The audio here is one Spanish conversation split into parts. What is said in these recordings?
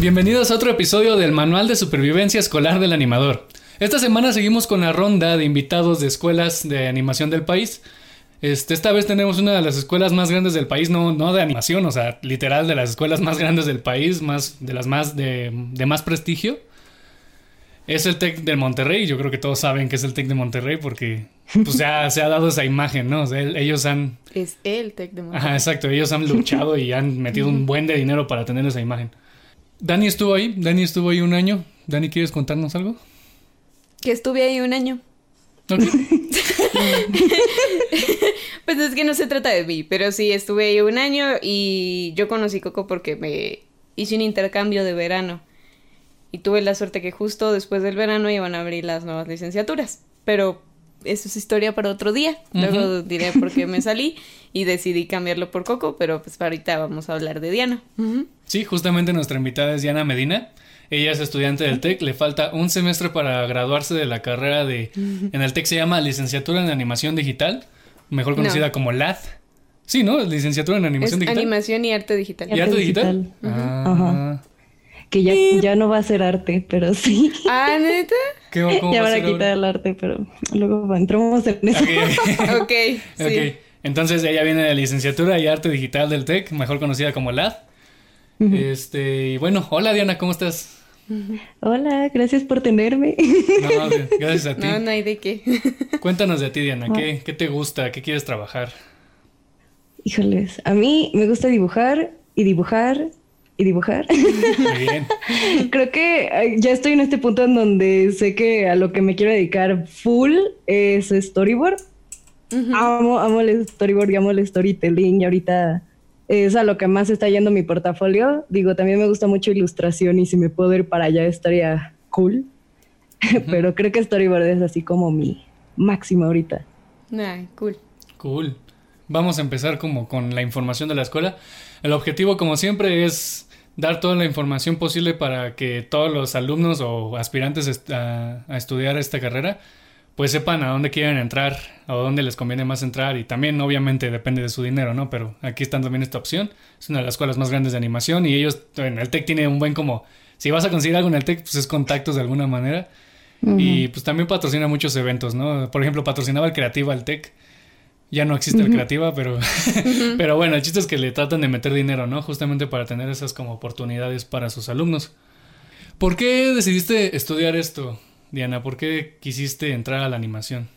Bienvenidos a otro episodio del Manual de Supervivencia Escolar del Animador. Esta semana seguimos con la ronda de invitados de escuelas de animación del país. Este, esta vez tenemos una de las escuelas más grandes del país, no, no de animación, o sea, literal de las escuelas más grandes del país, más, de las más de, de más prestigio. Es el TEC de Monterrey, yo creo que todos saben que es el TEC de Monterrey porque pues ya se ha dado esa imagen, ¿no? O sea, ellos han... Es el TEC de Monterrey. Ajá, exacto, ellos han luchado y han metido un buen de dinero para tener esa imagen. Dani estuvo ahí, Dani estuvo ahí un año. Dani, ¿quieres contarnos algo? Que estuve ahí un año. Pues es que no se trata de mí, pero sí, estuve ahí un año y yo conocí Coco porque me hice un intercambio de verano. Y tuve la suerte que justo después del verano iban a abrir las nuevas licenciaturas. Pero eso es historia para otro día. Luego diré por qué me salí y decidí cambiarlo por Coco, pero pues ahorita vamos a hablar de Diana. Sí, justamente nuestra invitada es Diana Medina. Ella es estudiante del TEC, le falta un semestre para graduarse de la carrera de... En el TEC se llama Licenciatura en Animación Digital, mejor conocida No. como LAD. Sí, ¿no? Licenciatura en Es Animación Digital. animación y arte digital. ¿Y arte Arte digital? digital. Ah, Ajá. Que ya, ya no va a ser arte, pero sí. Ah, ¿neta? ¿qué ya va a van a quitar ahora? el arte, pero luego entramos en eso. Ok. Ok, sí. Ok, entonces ella viene de licenciatura y arte digital del TEC, mejor conocida como LAD. Este, y bueno, hola Diana, ¿cómo estás? Hola, gracias por tenerme. No, gracias a ti. No, no hay de qué. Cuéntanos de ti, Diana, ¿qué, qué te gusta? ¿Qué quieres trabajar? Híjoles, a mí me gusta dibujar y dibujar y dibujar. Muy bien. Creo que ya estoy en este punto en donde sé que a lo que me quiero dedicar full es storyboard. Amo, amo el storyboard y amo el storytelling y ahorita es a lo que más está yendo mi portafolio. Digo, también me gusta mucho ilustración y si me puedo ir para allá estaría cool. Pero creo que storyboard es así como mi máximo ahorita. Cool. Cool. Vamos a empezar como con la información de la escuela. El objetivo, como siempre, es dar toda la información posible para que todos los alumnos o aspirantes est- a, a estudiar esta carrera pues sepan a dónde quieren entrar, a dónde les conviene más entrar y también obviamente depende de su dinero, ¿no? Pero aquí está también esta opción. Es una de las escuelas más grandes de animación y ellos, en el TEC tiene un buen como, si vas a conseguir algo en el TEC, pues es contactos de alguna manera. Y pues también patrocina muchos eventos, ¿no? Por ejemplo, patrocinaba el Creativa al TEC. Ya no existe el Creativa, pero, pero bueno, el chiste es que le tratan de meter dinero, ¿no? Justamente para tener esas como oportunidades para sus alumnos. ¿Por qué decidiste estudiar esto, Diana? ¿Por qué quisiste entrar a la animación?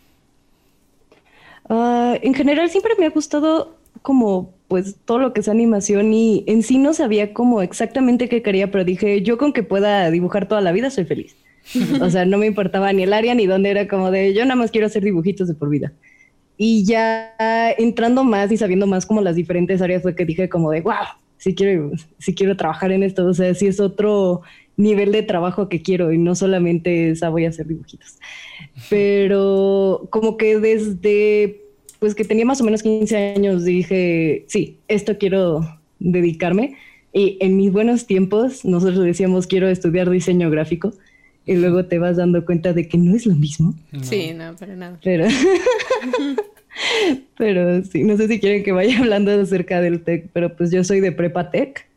Ah, en general siempre me ha gustado como pues todo lo que es animación y en sí no sabía como exactamente qué quería, pero dije, yo con que pueda dibujar toda la vida soy feliz. O sea, no me importaba ni el área ni dónde era como de, yo nada más quiero hacer dibujitos de por vida. Y ya entrando más y sabiendo más como las diferentes áreas fue que dije como de, wow, sí quiero, sí quiero trabajar en esto, o sea, sí es otro nivel de trabajo que quiero y no solamente esa voy a hacer dibujitos. Pero como que desde pues que tenía más o menos 15 años dije, sí, esto quiero dedicarme. Y en mis buenos tiempos nosotros decíamos, quiero estudiar diseño gráfico. Y luego te vas dando cuenta de que no es lo mismo. No. Sí, no, para nada. Pero, pero sí, no sé si quieren que vaya hablando acerca del tech, pero pues yo soy de prepa tech.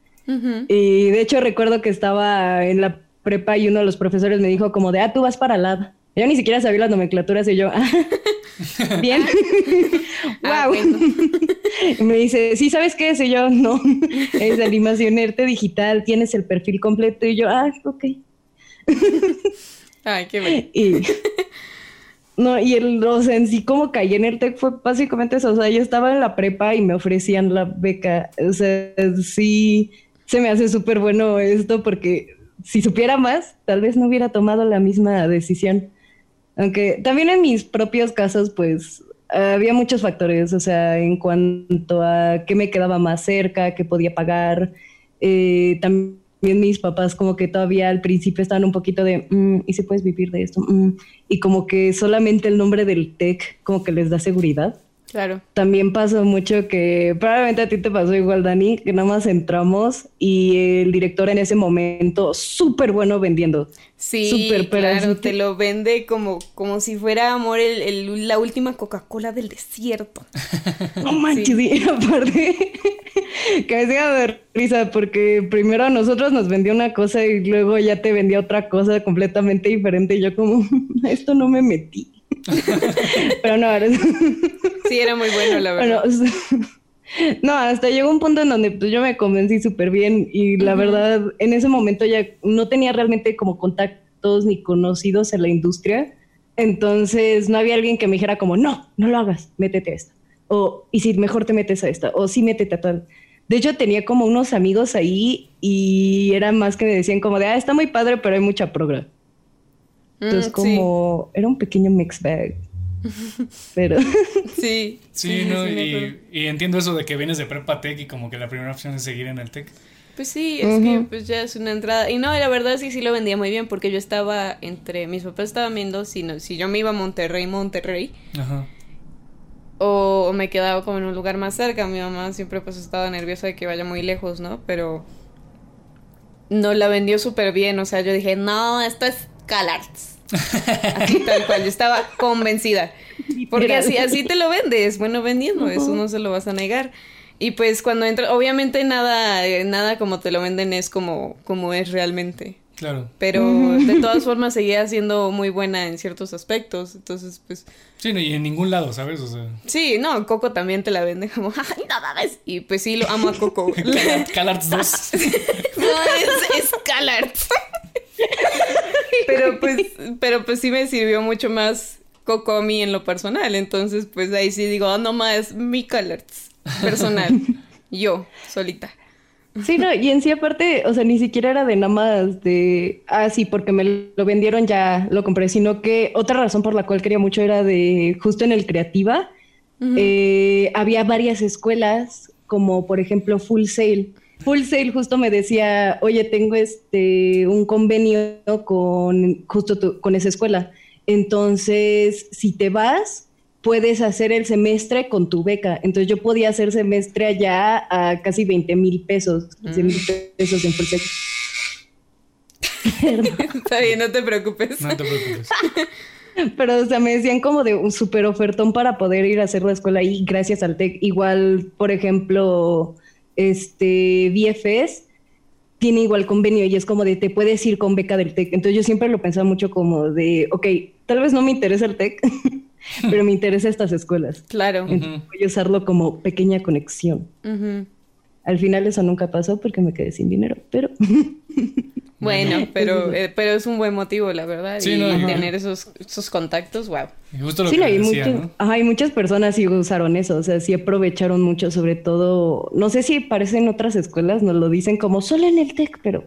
Y de hecho recuerdo que estaba en la prepa y uno de los profesores me dijo como de, ah, tú vas para LAB. Yo ni siquiera sabía las nomenclaturas y yo, ah, bien. Ah, wow. me dice, sí, ¿sabes qué es? Y yo, no, es de animación arte digital, tienes el perfil completo. Y yo, ah, ok. Ay, qué bueno. Y, no, y el, o sea, en sí como caí en el TEC fue básicamente eso. O sea, yo estaba en la prepa y me ofrecían la beca. O sea, sí, se me hace súper bueno esto porque si supiera más, tal vez no hubiera tomado la misma decisión. Aunque también en mis propios casos, pues había muchos factores, o sea, en cuanto a qué me quedaba más cerca, qué podía pagar. Eh, también mis papás como que todavía al principio estaban un poquito de, "Mm, ¿y si puedes vivir de esto? Mm". Y como que solamente el nombre del TEC como que les da seguridad. Claro. También pasó mucho que probablemente a ti te pasó igual, Dani, que nada más entramos y el director en ese momento súper bueno vendiendo. Sí, pero claro, te que- lo vende como, como si fuera amor el, el- la última Coca-Cola del desierto. No manches, y aparte que me hacía de risa porque primero a nosotros nos vendió una cosa y luego ya te vendía otra cosa completamente diferente y yo como, esto no me metí. Pero no, ahora Sí, era muy bueno, la verdad. no, hasta llegó un punto en donde pues, yo me convencí súper bien y la verdad en ese momento ya no tenía realmente como contactos ni conocidos en la industria, entonces no había alguien que me dijera como, no, no lo hagas, métete a esta, o y si mejor te metes a esta, o sí métete a tal. De hecho tenía como unos amigos ahí y era más que me decían como de, ah, está muy padre, pero hay mucha progra. Entonces Mm, como, era un pequeño mix bag. Pero... Sí. Sí, no, y, entiendo eso de que vienes de prepa tech y como que la primera opción es seguir en el tech. Pues sí, es que pues ya es una entrada. Y no, la verdad es que sí lo vendía muy bien porque yo estaba entre, mis papás estaban viendo si, no, si yo me iba a Monterrey, Monterrey, Ajá. O, o me quedaba como en un lugar más cerca. Mi mamá siempre pues estaba nerviosa de que vaya muy lejos, ¿no? Pero no la vendió súper bien, o sea, yo dije, no, esto es CalArts. Así tal cual, yo estaba convencida. Porque así, así te lo vendes, bueno, vendiendo, eso no se lo vas a negar. Y pues cuando entra, obviamente nada, nada como te lo venden es como, como es realmente. Claro. Pero de todas formas seguía siendo muy buena en ciertos aspectos. Entonces, pues, Sí, no, y en ningún lado, ¿sabes? O sea, sí, no, Coco también te la vende como, ay, no mames. Y pues sí, lo amo a Coco. Cal- CalArts 2. No, es, es CalArts. pero pues, pero pues sí me sirvió mucho más Coco a mí en lo personal. Entonces, pues ahí sí digo, oh, no más, mi CalArts personal. Yo, solita. Sí, no, y en sí aparte, o sea, ni siquiera era de nada más de, ah, sí, porque me lo vendieron ya lo compré, sino que otra razón por la cual quería mucho era de, justo en el Creativa, eh, había varias escuelas, como por ejemplo Full Sail. Full Sail justo me decía, oye, tengo este, un convenio con, justo tu- con esa escuela. Entonces, si te vas, puedes hacer el semestre con tu beca. Entonces yo podía hacer semestre allá a casi 20 mil pesos, 15 mil pesos en Full. Está bien, no te preocupes. No te preocupes. Pero, o sea, me decían como de un súper ofertón para poder ir a hacer la escuela ahí gracias al TEC. Igual, por ejemplo, este VFS tiene igual convenio y es como de te puedes ir con beca del TEC. Entonces yo siempre lo pensaba mucho como de, ok, tal vez no me interesa el TEC, pero me interesa estas escuelas. Claro. Entonces voy a usarlo como pequeña conexión. Ujú. Al final eso nunca pasó porque me quedé sin dinero, pero Bueno, pero, eh, pero es un buen motivo, la verdad. Sí, y no, no. tener esos, esos contactos, wow. Y justo lo sí, que no, y, decía, muchas, ¿no? ajá, y muchas personas sí usaron eso, o sea, sí aprovecharon mucho, sobre todo, no sé si parecen otras escuelas, nos lo dicen como solo en el TEC, pero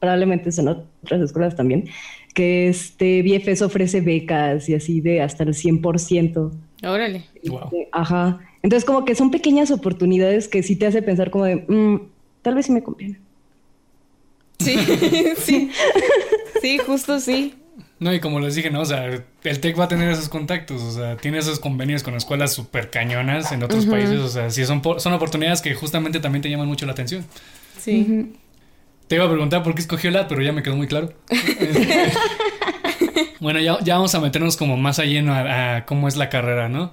probablemente son otras escuelas también, que este BFS ofrece becas y así de hasta el 100%. Órale. Wow. Ajá. Entonces como que son pequeñas oportunidades que sí te hace pensar como de, "Mm, tal vez sí me conviene. Sí, sí. Sí, justo sí. No, y como les dije, ¿no? O sea, el TEC va a tener esos contactos, o sea, tiene esos convenios con escuelas súper cañonas en otros países, o sea, sí son, son oportunidades que justamente también te llaman mucho la atención. Sí. Te iba a preguntar por qué escogió la, pero ya me quedó muy claro. Bueno, ya, ya vamos a meternos como más a lleno a, a cómo es la carrera, ¿no?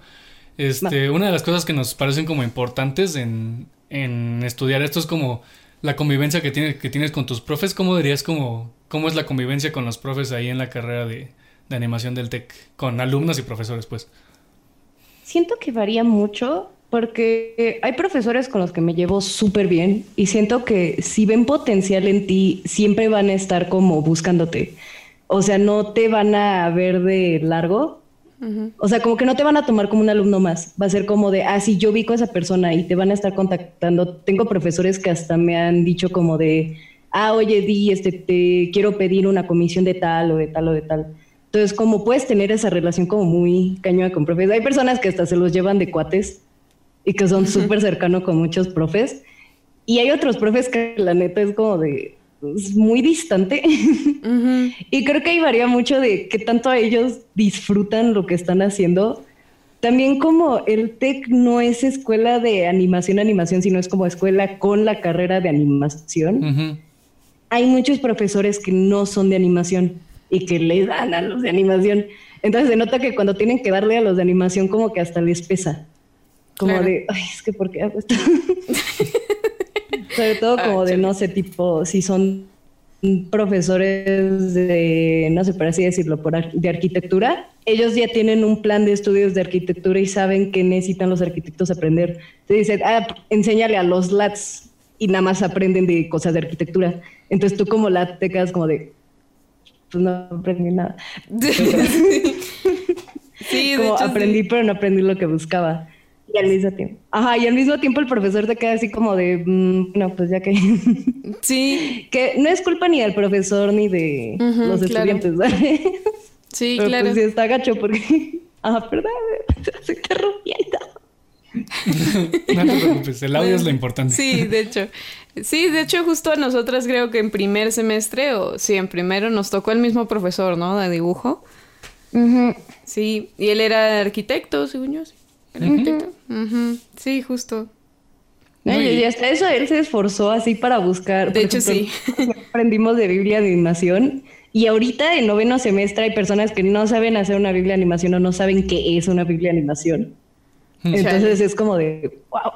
Este, una de las cosas que nos parecen como importantes en, en estudiar esto es como la convivencia que tienes, que tienes con tus profes. ¿Cómo dirías como, cómo es la convivencia con los profes ahí en la carrera de, de animación del TEC? Con alumnos y profesores, pues. Siento que varía mucho porque hay profesores con los que me llevo súper bien y siento que si ven potencial en ti, siempre van a estar como buscándote. O sea, no te van a ver de largo. O sea, como que no te van a tomar como un alumno más. Va a ser como de, ah, sí, yo vi con esa persona y te van a estar contactando. Tengo profesores que hasta me han dicho como de, ah, oye, Di, este, te quiero pedir una comisión de tal o de tal o de tal. Entonces, como puedes tener esa relación como muy cañona con profes. Hay personas que hasta se los llevan de cuates y que son súper cercanos con muchos profes. Y hay otros profes que la neta es como de, es muy distante. Ujú. Y creo que ahí varía mucho de qué tanto a ellos disfrutan lo que están haciendo. también como el TEC no es escuela de animación, animación, sino es como escuela con la carrera de animación. Hay muchos profesores que no son de animación y que le dan a los de animación. Entonces se nota que cuando tienen que darle a los de animación como que hasta les pesa. Como de, ay, es que ¿por qué hago esto? Sobre todo como de, no sé, tipo, si son profesores de, no sé, por así decirlo, por, de arquitectura, ellos ya tienen un plan de estudios de arquitectura y saben que necesitan los arquitectos aprender. Se dice, ah, enséñale a los LATs y nada más aprenden de cosas de arquitectura. Entonces tú como LAT te quedas como de, pues no aprendí nada. sí, como aprendí, pero no aprendí lo que buscaba. Y al mismo tiempo. Ajá, y al mismo tiempo el profesor te queda así como de, mm, no, pues ya que. Sí. que no es culpa ni del profesor ni de los estudiantes, ¿vale? Sí, Pero claro. Pues sí está gacho porque. Ah, perdón, se está rompiendo. no te preocupes, el audio es lo importante. Sí, de hecho. Sí, de hecho, justo a nosotras creo que en primer semestre, o sí, en primero nos tocó el mismo profesor, ¿no? De dibujo. Sí, y él era arquitecto, según yo, sí. Sí, justo. y hasta eso él se esforzó así para buscar. De hecho, sí. Aprendimos de Biblia de animación. Y ahorita en noveno semestre hay personas que no saben hacer una Biblia de animación o no saben qué es una Biblia de animación. Entonces es como de, wow.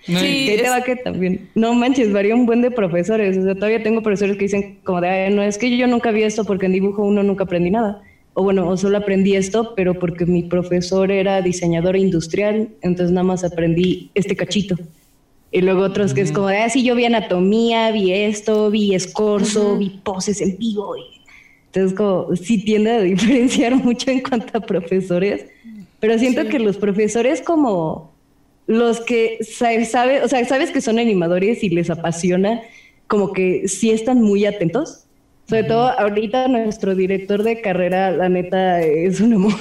Sí, ¿Qué te va que también? No manches, varía un buen de profesores. O sea, todavía tengo profesores que dicen como de, no, es que yo nunca vi esto porque en dibujo uno nunca aprendí nada o bueno, o solo aprendí esto, pero porque mi profesor era diseñador industrial, entonces nada más aprendí este cachito. Y luego otros que es como, ah, sí, yo vi anatomía, vi esto, vi escorzo, vi poses en vivo. entonces, como, sí tiende a diferenciar mucho en cuanto a profesores, pero siento que los profesores como los que sabe, o sea, sabes que son animadores y les apasiona, como que sí están muy atentos sobre todo ahorita nuestro director de carrera, la neta, es un amor.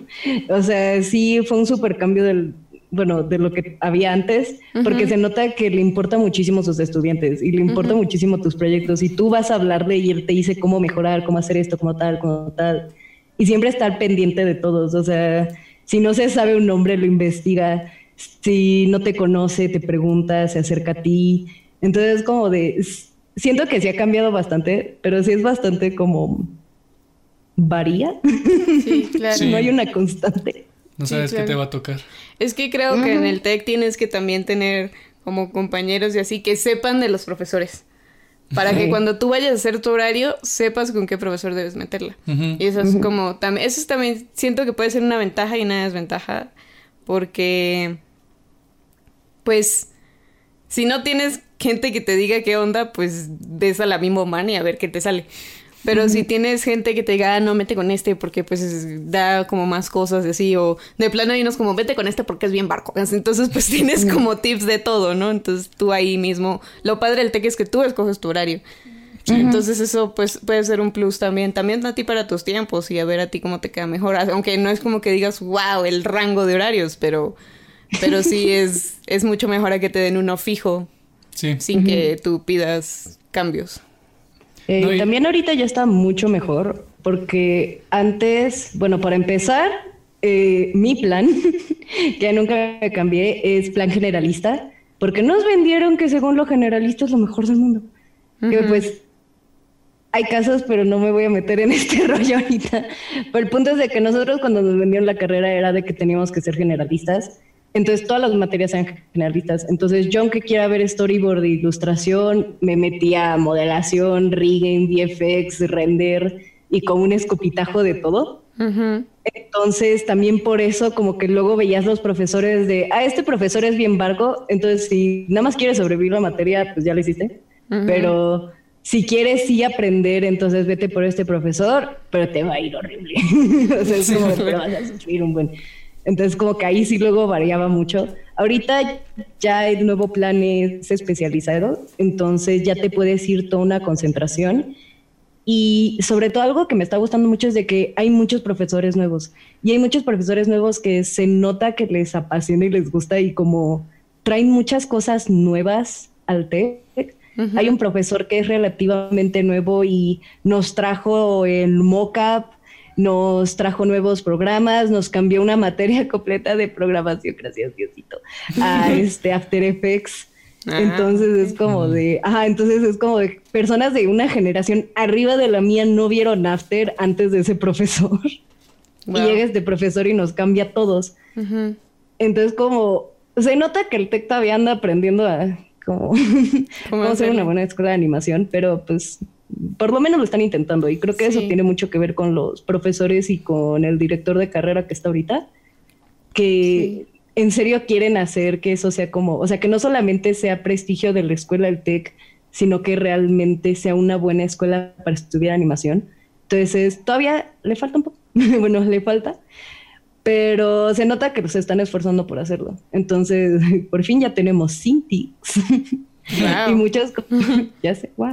o sea, sí fue un super cambio del, bueno, de lo que había antes, porque se nota que le importa muchísimo a sus estudiantes y le importa muchísimo tus proyectos. Y tú vas a hablarle y él te dice cómo mejorar, cómo hacer esto, cómo tal, cómo tal. Y siempre estar pendiente de todos. O sea, si no se sabe un nombre, lo investiga. Si no te conoce, te pregunta, se acerca a ti. Entonces, como de siento que sí ha cambiado bastante, pero sí es bastante como varía. Sí, claro. no hay una constante. No sabes qué te va a tocar. Es que creo que en el TEC tienes que también tener como compañeros y así que sepan de los profesores. Para que cuando tú vayas a hacer tu horario, sepas con qué profesor debes meterla. Y eso es como también, eso es también, siento que puede ser una ventaja y una desventaja. Porque, pues, si no tienes gente que te diga qué onda, pues ves a la misma man y a ver qué te sale. Pero si tienes gente que te diga, ah, no, mete con este porque pues da como más cosas así, o de plano hay unos como, vete con este porque es bien barco. Entonces pues tienes como tips de todo, ¿no? Entonces tú ahí mismo, lo padre del tech es que tú escoges tu horario. Entonces eso pues puede ser un plus también, también a ti para tus tiempos y a ver a ti cómo te queda mejor, aunque no es como que digas, wow, el rango de horarios, pero, pero sí es, es mucho mejor a que te den uno fijo sin que tú pidas cambios. Eh, también ahorita ya está mucho mejor porque antes, bueno, para empezar, eh, mi plan, que nunca me cambié, es plan generalista, porque nos vendieron que según lo generalista es lo mejor del mundo. Que pues hay casos, pero no me voy a meter en este rollo ahorita. Pero el punto es de que nosotros cuando nos vendieron la carrera era de que teníamos que ser generalistas entonces todas las materias eran generalistas. Entonces yo aunque quiera ver storyboard de ilustración, me metía a modelación, rigging, VFX, render y con un escopitajo de todo. Entonces también por eso como que luego veías los profesores de, ah, este profesor es bien barco, entonces si nada más quieres sobrevivir la materia, pues ya lo hiciste. Pero si quieres sí aprender, entonces vete por este profesor, pero te va a ir horrible. o sea, es como te vas a sufrir un buen... Entonces, como que ahí sí luego variaba mucho. Ahorita ya el nuevo plan es especializado, entonces ya te puedes ir toda una concentración. Y sobre todo algo que me está gustando mucho es de que hay muchos profesores nuevos. Y hay muchos profesores nuevos que se nota que les apasiona y les gusta y como traen muchas cosas nuevas al TEC. Hay un profesor que es relativamente nuevo y nos trajo el mockup nos trajo nuevos programas, nos cambió una materia completa de programación, gracias Diosito, a este After Effects. Ah, entonces es como de, ajá, entonces es como de personas de una generación arriba de la mía no vieron After antes de ese profesor. Wow. Y llega este profesor y nos cambia a todos. Entonces como se nota que el TEC todavía anda aprendiendo a como cómo hacer una buena escuela de animación, pero pues por lo menos lo están intentando y creo que eso tiene mucho que ver con los profesores y con el director de carrera que está ahorita, que en serio quieren hacer que eso sea como, o sea, que no solamente sea prestigio de la escuela del TEC, sino que realmente sea una buena escuela para estudiar animación. Entonces, todavía le falta un poco, bueno, le falta, pero se nota que se están esforzando por hacerlo. Entonces, por fin ya tenemos Cintiq. Wow. y muchas cosas. ya sé, wow.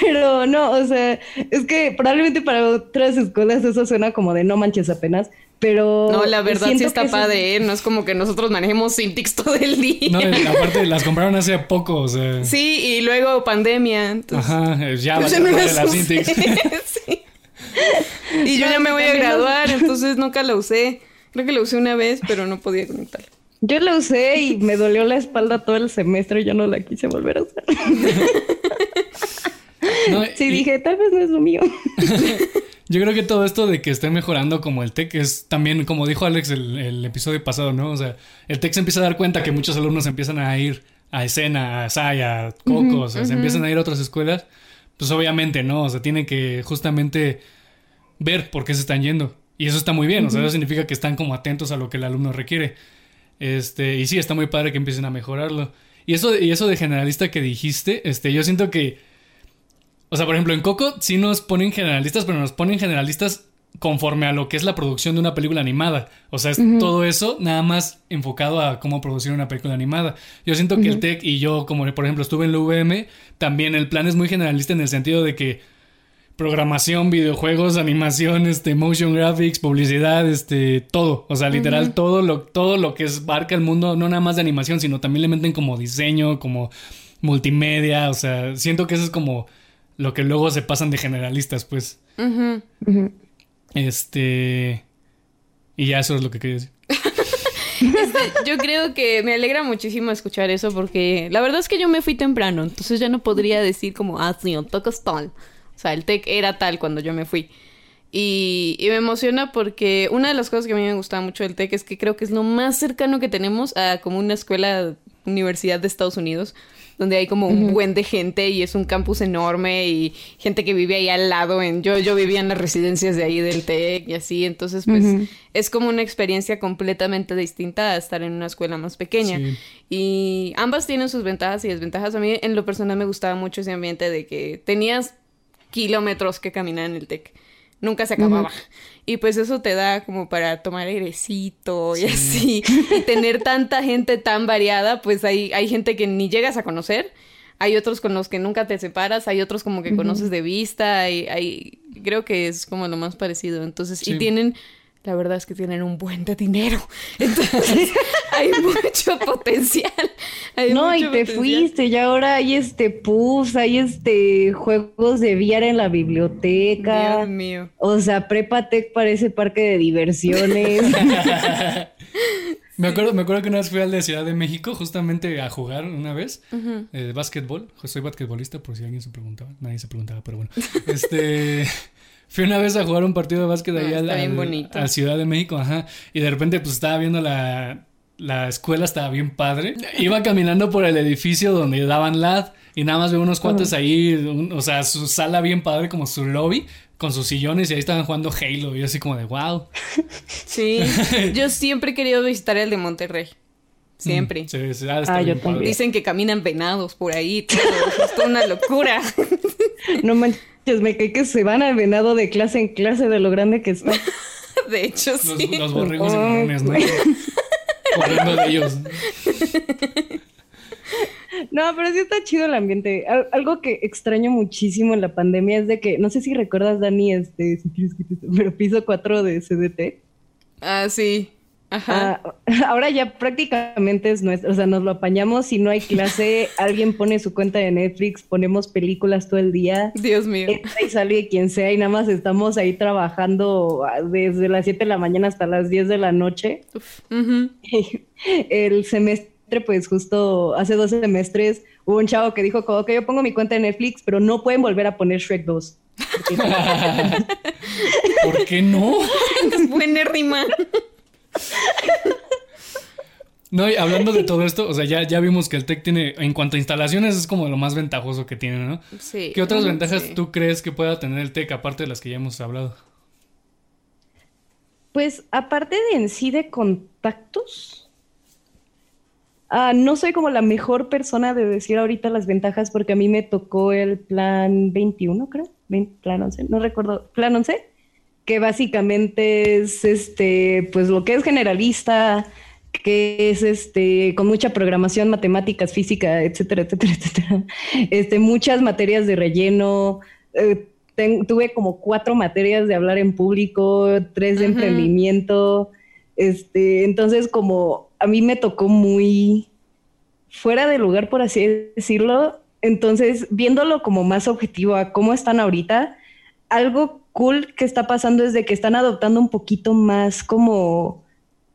Pero no, o sea, es que probablemente para otras escuelas eso suena como de no manches apenas, pero... No, la verdad sí está padre, ¿eh? No es como que nosotros manejemos Cintiq todo el día. No, aparte las compraron hace poco, o sea. Sí, y luego pandemia. Entonces, Ajá, ya pues no madre las la usé. Cintiq. Sí. Y yo No, ya me voy a graduar, entonces nunca la usé. Creo que la usé una vez, pero no podía conectarla. Yo la usé y me dolió la espalda todo el semestre y yo no la quise volver a usar. No, Sí, y- dije, tal vez no es lo mío. Yo creo que todo esto de que esté mejorando como el TEC es también, como dijo Alex el, el episodio pasado, ¿no? O sea, el TEC se empieza a dar cuenta que muchos alumnos empiezan a ir a escena, a SAI, a Coco, o sea, se empiezan a ir a otras escuelas. Pues obviamente, ¿no? O sea, tienen que justamente ver por qué se están yendo. Y eso está muy bien, o sea, eso significa que están como atentos a lo que el alumno requiere. Este, y sí, está muy padre que empiecen a mejorarlo. Y eso, y eso de generalista que dijiste, este, yo siento que o sea, por ejemplo, en Coco sí nos ponen generalistas, pero nos ponen generalistas conforme a lo que es la producción de una película animada. O sea, es todo eso nada más enfocado a cómo producir una película animada. Yo siento que el TEC y yo, como por ejemplo estuve en la UVM, también el plan es muy generalista en el sentido de que programación, videojuegos, animación, este, motion graphics, publicidad, este, todo. O sea, literal, todo lo, todo lo que es barca el mundo, no nada más de animación, sino también le meten como diseño, como multimedia. O sea, siento que eso es como lo que luego se pasan de generalistas, pues. Este. Y ya eso es lo que quería decir. Yo creo que me alegra muchísimo escuchar eso porque la verdad es que yo me fui temprano, entonces ya no podría decir como, ah, sí, es tal. O sea, el TEC era tal cuando yo me fui. Y, y me emociona porque una de las cosas que a mí me gustaba mucho del TEC es que creo que es lo más cercano que tenemos a como una escuela, universidad de Estados Unidos, donde hay como un buen de gente y es un campus enorme y gente que vive ahí al lado. En, yo, yo vivía en las residencias de ahí del TEC y así, entonces pues es como una experiencia completamente distinta a estar en una escuela más pequeña. Sí. Y ambas tienen sus ventajas y desventajas. A mí en lo personal me gustaba mucho ese ambiente de que tenías kilómetros que caminar en el TEC. Nunca se acababa. Y pues eso te da como para tomar airecito y así. Y tener tanta gente tan variada, pues hay, hay gente que ni llegas a conocer. Hay otros con los que nunca te separas, hay otros como que conoces de vista, hay, hay- creo que es como lo más parecido. Entonces, Sí. y tienen, la verdad es que tienen un buen de dinero. Entonces, hay mucho potencial. Hay No, y te potencial. fuiste, y ahora hay este puffs, hay este juegos de VR en la biblioteca. Dios mío. O sea, Prepa Tech parece parque de diversiones. Me acuerdo, me acuerdo que una vez fui al de Ciudad de México justamente a jugar una vez eh, básquetbol. Soy basquetbolista por si alguien se preguntaba. Nadie se preguntaba, pero bueno. Este fui una vez a jugar un partido de básquet Ah, ahí al, está bien al- bonito. al Ciudad de México, ajá. Y de repente pues estaba viendo la, la escuela, estaba bien padre. Iba caminando por el edificio donde daban LAD y nada más veo unos cuates ahí, un- o sea, su sala bien padre como su lobby con sus sillones y ahí estaban jugando Halo y yo así como de wow. Sí, yo siempre he querido visitar el de Monterrey. Siempre. Mm, Sí, sí, de estar Ah, yo. Dicen que caminan venados por ahí, todo. es toda una locura. no manches, me cae que se van al venado de clase en clase de lo grande que está. De hecho, Los, sí. los borregos morrones, ¿no? Corriendo de ellos. No, pero sí está chido el ambiente. Al- algo que extraño muchísimo en la pandemia es de que, no sé si recuerdas, Dani, este, si quieres que te- pero piso 4 de CDT. Ah, sí. Ajá. Ah, ahora ya prácticamente es nuestro, o sea, nos lo apañamos. Si no hay clase, alguien pone su cuenta de Netflix, ponemos películas todo el día. Dios mío. y sale quien sea y nada más estamos ahí trabajando ah, desde las 7 de la mañana hasta las 10 de la noche. el semestre, pues justo hace dos semestres, hubo un chavo que dijo, como que yo pongo mi cuenta de Netflix, pero no pueden volver a poner Shrek 2. ¿Por qué no? es buena rima. No, y hablando de todo esto, o sea, ya, ya vimos que el TEC tiene, en cuanto a instalaciones, es como lo más ventajoso que tiene, ¿no? Sí. ¿Qué otras ventajas tú crees que pueda tener el TEC, aparte de las que ya hemos hablado? Pues, aparte de en sí de contactos, ah, no soy como la mejor persona de decir ahorita las ventajas, porque a mí me tocó el plan 21, creo, plan 11, no recuerdo, plan 11 que básicamente es este, pues lo que es generalista, que es este, con mucha programación, matemáticas, física, etcétera, etcétera, etcétera. Este, muchas materias de relleno. Eh, tuve como cuatro materias de hablar en público, tres de emprendimiento. Este, entonces, como a mí me tocó muy fuera de lugar, por así decirlo. Entonces, viéndolo como más objetivo a cómo están ahorita, algo cool que está pasando es de que están adoptando un poquito más como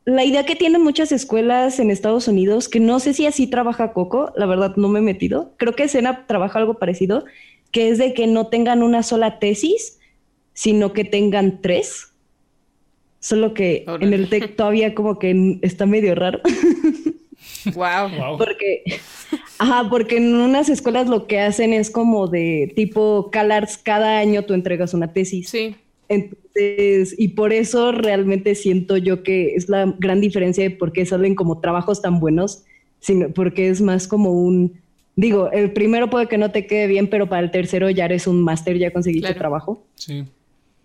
la idea que tienen muchas escuelas en Estados Unidos, que no sé si así trabaja Coco, la verdad no me he metido, creo que Sena trabaja algo parecido, que es de que no tengan una sola tesis, sino que tengan tres. Solo que en el TEC todavía como que está medio raro. Wow. Porque, ajá, porque en unas escuelas lo que hacen es como de tipo CalArts, cada año tú entregas una tesis. Sí. Entonces, y por eso realmente siento yo que es la gran diferencia de por qué salen como trabajos tan buenos, sino porque es más como un, digo, el primero puede que no te quede bien, pero para el tercero ya eres un máster, ya conseguiste trabajo. Sí.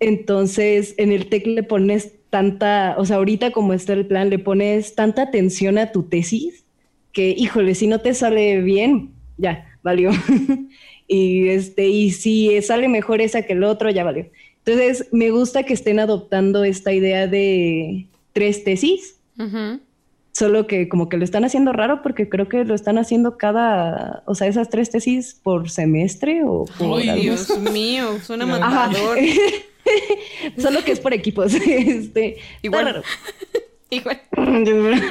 Entonces, en el TEC le pones tanta, o sea, ahorita como está el plan, le pones tanta atención a tu tesis que, híjole, si no te sale bien, ya, valió. y, este, y si sale mejor esa que el otro, ya valió. Entonces, me gusta que estén adoptando esta idea de tres tesis. Solo que como que lo están haciendo raro porque creo que lo están haciendo cada, o sea, esas tres tesis por semestre o por... Ay, Dios mío, suena matador. Solo que es por equipos. Este, Igual. Igual.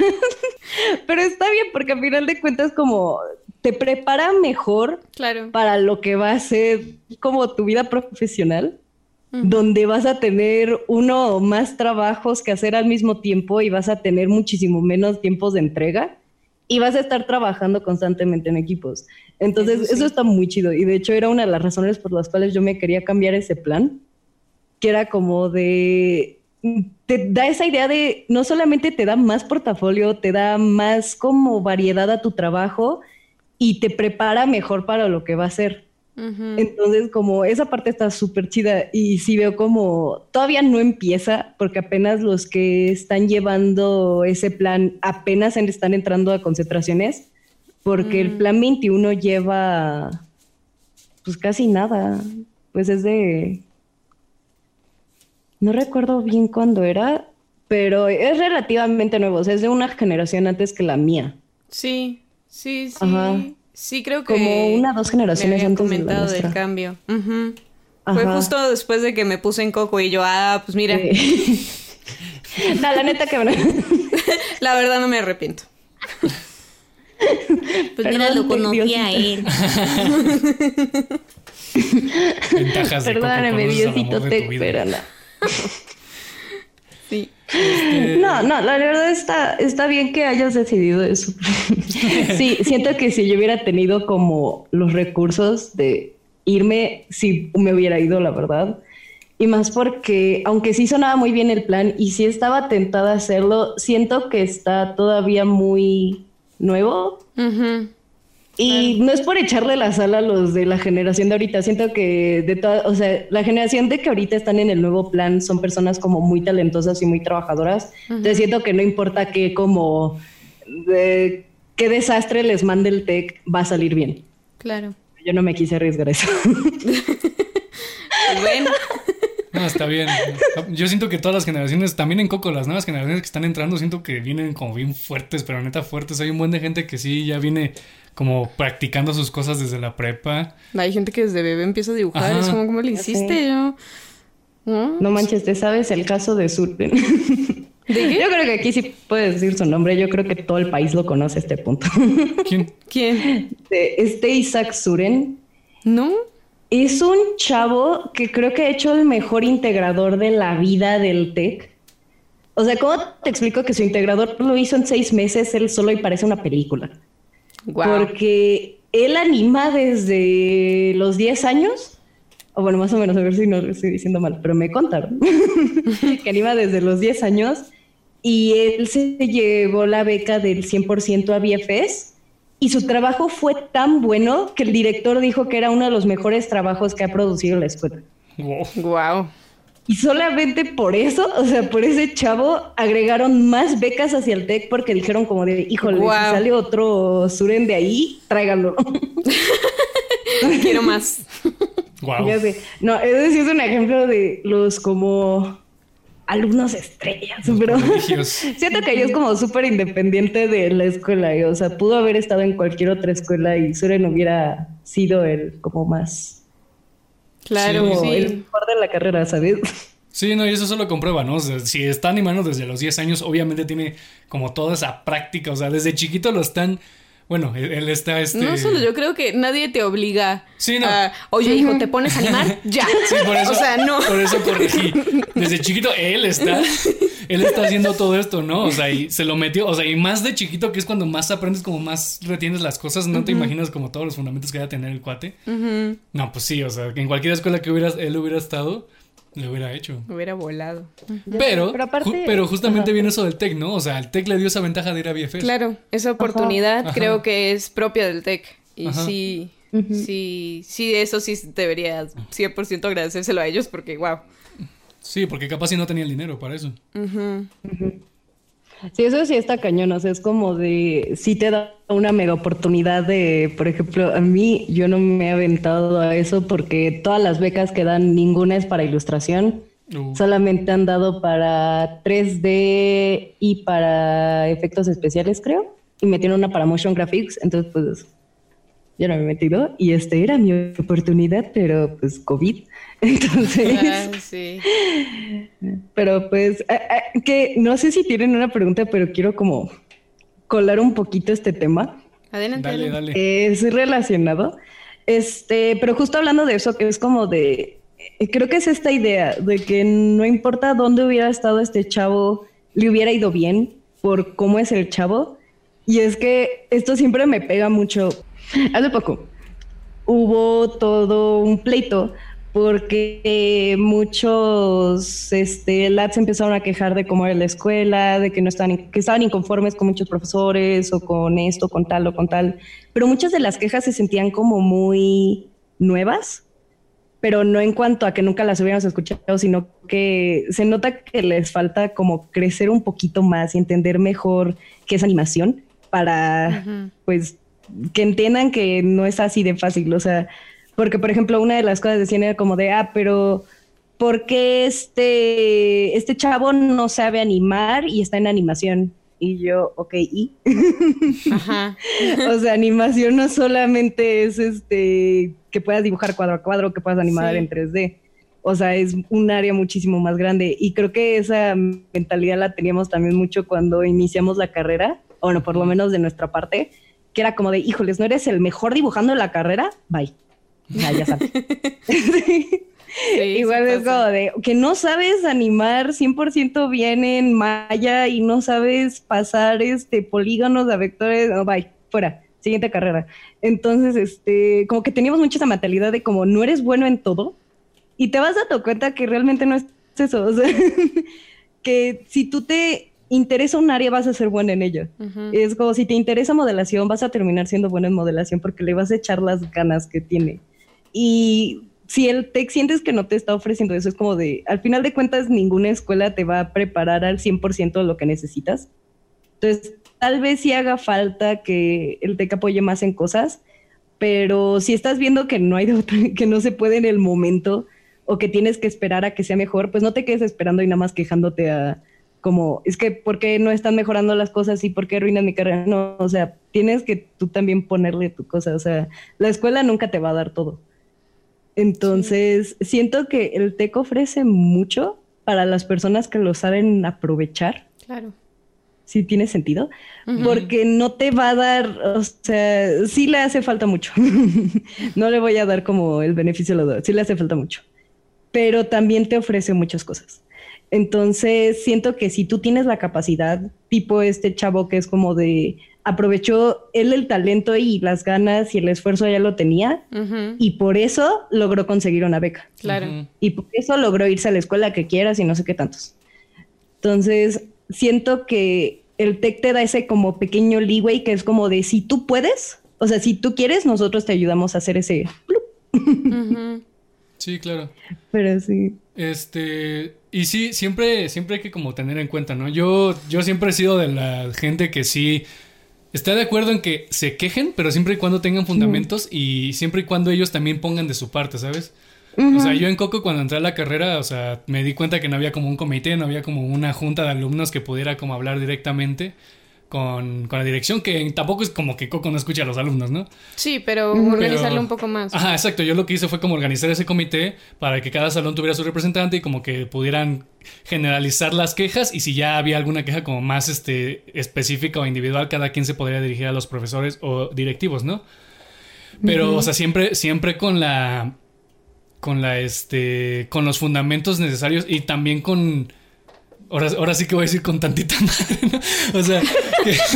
Pero está bien porque al final de cuentas como te prepara mejor claro. para lo que va a ser como tu vida profesional, donde vas a tener uno o más trabajos que hacer al mismo tiempo y vas a tener muchísimo menos tiempos de entrega y vas a estar trabajando constantemente en equipos. Entonces, eso está muy chido y de hecho era una de las razones por las cuales yo me quería cambiar ese plan, que era como de te da esa idea de no solamente te da más portafolio, te da más como variedad a tu trabajo y te prepara mejor para lo que va a ser. Entonces, como esa parte está súper chida y sí veo como todavía no empieza porque apenas los que están llevando ese plan apenas están entrando a concentraciones porque el mm. plan 21 lleva pues casi nada, pues es de no recuerdo bien cuándo era, pero es relativamente nuevo, o sea, es de una generación antes que la mía. Sí, sí, sí. Sí, creo que. Como una dos generaciones antes comentado del cambio. Fue justo después de que me puse en Coco y yo, ah, pues mira. no, la neta que La verdad no me arrepiento. Pues mira, lo conocía a él. Ventajas de Perdóname, Diosito, te pero no. Sí. Este, no, no, la verdad está, está bien que hayas decidido eso. sí, siento que si yo hubiera tenido como los recursos de irme, si me hubiera ido, la verdad. Y más porque, aunque sí sonaba muy bien el plan y sí estaba tentada a hacerlo, siento que está todavía muy nuevo. Y no es por echarle la sala a los de la generación de ahorita, siento que de toda, o sea, la generación de que ahorita están en el nuevo plan son personas como muy talentosas y muy trabajadoras. Entonces siento que no importa qué como qué desastre les mande el tech, va a salir bien. Claro. Yo no me quise arriesgar eso. bueno. No, está bien. Yo siento que todas las generaciones, también en Coco, las nuevas generaciones que están entrando, siento que vienen como bien fuertes, pero neta fuertes. Hay un buen de gente que sí ya viene como practicando sus cosas desde la prepa. Hay gente que desde bebé empieza a dibujar. Ajá. Es como, ¿cómo le hiciste yo? ¿No? No manches, ¿te sabes el caso de qué? Yo creo que aquí sí puedes decir su nombre. Yo creo que todo el país lo conoce a este punto. ¿Quién? ¿Quién? De Este Isaac Suren ¿No? es un chavo que creo que ha hecho el mejor integrador de la vida del TEC. O sea, ¿cómo te explico que su integrador lo hizo en seis meses él solo y parece una película? Porque él anima desde los 10 años, o bueno, más o menos, a ver si no lo estoy diciendo mal, pero me contaron que anima desde los 10 años y él se llevó la beca del 100% a BFS y su trabajo fue tan bueno que el director dijo que era uno de los mejores trabajos que ha producido la escuela. Wow. Y solamente por eso, o sea, por ese chavo, agregaron más becas hacia el TEC porque dijeron como de, híjole, si sale otro Suren de ahí, tráiganlo. Quiero más. Wow. Ya sé. No, ese sí es un ejemplo de los como alumnos estrellas, pero siento que ella es como súper independiente de la escuela, y, o sea, pudo haber estado en cualquier otra escuela y Suren hubiera sido el como más, Claro, como sí. el mejor de la carrera, ¿sabes? Sí, no, y eso solo comprueba, ¿no? O sea, si está animando desde los 10 años, obviamente tiene como toda esa práctica, o sea, desde chiquito lo están, bueno, él, él está este... No solo, yo creo que nadie te obliga Sí, no. a, oye, hijo, ¿te pones a animar? Ya. Sí, por eso, o sea, no. por eso corregí. Desde chiquito él está, él está haciendo todo esto, ¿no? O sea, y se lo metió, o sea, y más de chiquito, que es cuando más aprendes, como más retienes las cosas, no te imaginas como todos los fundamentos que va a tener el cuate. No, pues sí, o sea, que en cualquier escuela que hubiera, él hubiera estado, le hubiera hecho. Hubiera volado. Pero, Pero aparte- ju- pero justamente Ajá. viene eso del TEC, ¿no? O sea, el TEC le dio esa ventaja de ir a BFS. Claro, esa oportunidad Ajá. creo que es propia del TEC. Y Ajá. sí, sí, sí, eso sí debería 100% agradecérselo a ellos porque, wow. Sí, porque capaz si no tenía el dinero para eso. Sí, eso sí está cañón, o sea, es como de, sí te da una mega oportunidad de, por ejemplo, a mí yo no me he aventado a eso porque todas las becas que dan, ninguna es para ilustración, Uh, solamente han dado para 3D y para efectos especiales, creo, y metieron una para motion graphics, entonces pues yo no me he metido y este era mi oportunidad, pero pues COVID, entonces... Ah, sí. Pero pues, que no sé si tienen una pregunta, pero quiero como colar un poquito este tema. Adelante. dale, dale. Es relacionado. Este, pero justo hablando de eso, que es como de, eh, creo que es esta idea de que no importa dónde hubiera estado este chavo, le hubiera ido bien por cómo es el chavo. Y es que esto siempre me pega mucho. Hace poco hubo todo un pleito porque eh, muchos este, empezaron a quejar de cómo era la escuela, de que no estaban, que estaban inconformes con muchos profesores o con esto, con tal o con tal. Pero muchas de las quejas se sentían como muy nuevas, pero no en cuanto a que nunca las hubiéramos escuchado, sino que se nota que les falta como crecer un poquito más y entender mejor qué es animación para, pues, que entiendan que no es así de fácil. O sea, porque, por ejemplo, una de las cosas decían era como de, ah, pero ¿por qué este, este chavo no sabe animar y está en animación? Y yo, ok, ¿y? Ajá. o sea, animación no solamente es este que puedas dibujar cuadro a cuadro, que puedas animar Sí. en 3D. O sea, es un área muchísimo más grande. Y creo que esa mentalidad la teníamos también mucho cuando iniciamos la carrera, o bueno, por lo menos de nuestra parte, que era como de, híjoles, ¿no eres el mejor dibujando en la carrera? Bye. Ya, ya sabes. Sí, Igual es como de que no sabes animar 100% bien en Maya y no sabes pasar este polígonos a vectores, no, bye, fuera, siguiente carrera. Entonces, este, como que teníamos mucha esa mentalidad de como no eres bueno en todo y te vas a dar cuenta que realmente no es eso, o sea, que si tú te interesa un área vas a ser buena en ella. Es como si te interesa modelación, vas a terminar siendo bueno en modelación porque le vas a echar las ganas que tiene. Y si el TEC sientes que no te está ofreciendo eso, es como de, al final de cuentas, ninguna escuela te va a preparar al 100% de lo que necesitas. Entonces, tal vez sí haga falta que el TEC apoye más en cosas, pero si estás viendo que no hay otra- que no se puede en el momento, o que tienes que esperar a que sea mejor, pues no te quedes esperando y nada más quejándote a como, es que, ¿por qué no están mejorando las cosas y por qué arruinan mi carrera? No, o sea, tienes que tú también ponerle tu cosa, o sea, la escuela nunca te va a dar todo. Entonces, siento que el TEC ofrece mucho para las personas que lo saben aprovechar. Claro. Sí tiene sentido, porque no te va a dar, o sea, sí le hace falta mucho. no le voy a dar como el beneficio de la duda, sí le hace falta mucho, pero también te ofrece muchas cosas. Entonces, siento que si tú tienes la capacidad, tipo este chavo que es como de aprovechó él el talento y las ganas y el esfuerzo ya lo tenía y por eso logró conseguir una beca. Claro. Y por eso logró irse a la escuela que quieras y no sé qué tantos. Entonces, siento que el TEC te da ese como pequeño leeway que es como de si tú puedes, o sea, si tú quieres, nosotros te ayudamos a hacer ese... Sí, claro. Pero sí. Este, y sí, siempre, siempre hay que como tener en cuenta, ¿no? Yo, yo siempre he sido de la gente que sí está de acuerdo en que se quejen, pero siempre y cuando tengan fundamentos y siempre y cuando ellos también pongan de su parte, ¿sabes? O sea, yo en Coco cuando entré a la carrera, o sea, me di cuenta que no había como un comité, no había como una junta de alumnos que pudiera como hablar directamente con, la dirección, que tampoco es como que Coco no escucha a los alumnos, ¿no? Sí, pero organizarlo un poco más. Ajá, exacto. Yo lo que hice fue como organizar ese comité para que cada salón tuviera su representante y como que pudieran generalizar las quejas y si ya había alguna queja como más este, específica o individual, cada quien se podría dirigir a los profesores o directivos, ¿no? Pero, o sea, siempre, siempre con la. con la este. con los fundamentos necesarios y también con Ahora, sí que voy a decir con tantita madre, ¿no? O sea,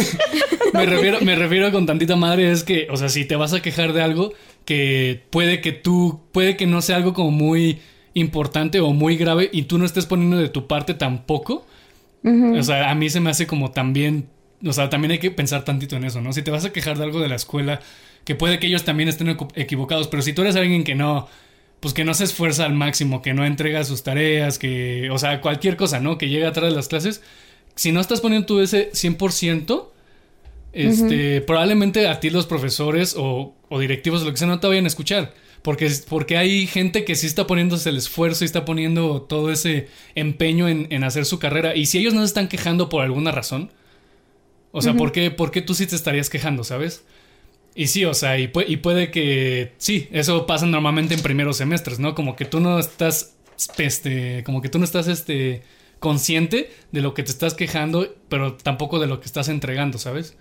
me, refiero, me refiero con tantita madre es que, o sea, si te vas a quejar de algo que puede que tú, puede que no sea algo como muy importante o muy grave y tú no estés poniendo de tu parte tampoco, o sea, a mí se me hace como también, o sea, también hay que pensar tantito en eso, ¿no? Si te vas a quejar de algo de la escuela, que puede que ellos también estén equivocados, pero si tú eres alguien que no pues que no se esfuerza al máximo, que no entrega sus tareas, que, o sea, cualquier cosa, ¿no? Que llega atrás de las clases. Si no estás poniendo tú ese 100%, este, probablemente a ti los profesores o, o, directivos, lo que sea, no te vayan a escuchar. Porque, porque hay gente que sí está poniéndose el esfuerzo y está poniendo todo ese empeño en, en hacer su carrera. Y si ellos no se están quejando por alguna razón, o sea, ¿por, qué, ¿por qué tú sí te estarías quejando, sabes? Y sí, o sea, y, puede que sí, eso pasa normalmente en primeros semestres, ¿no? Como que tú no estás, este, como que tú no estás, este, consciente de lo que te estás quejando, pero tampoco de lo que estás entregando, ¿sabes?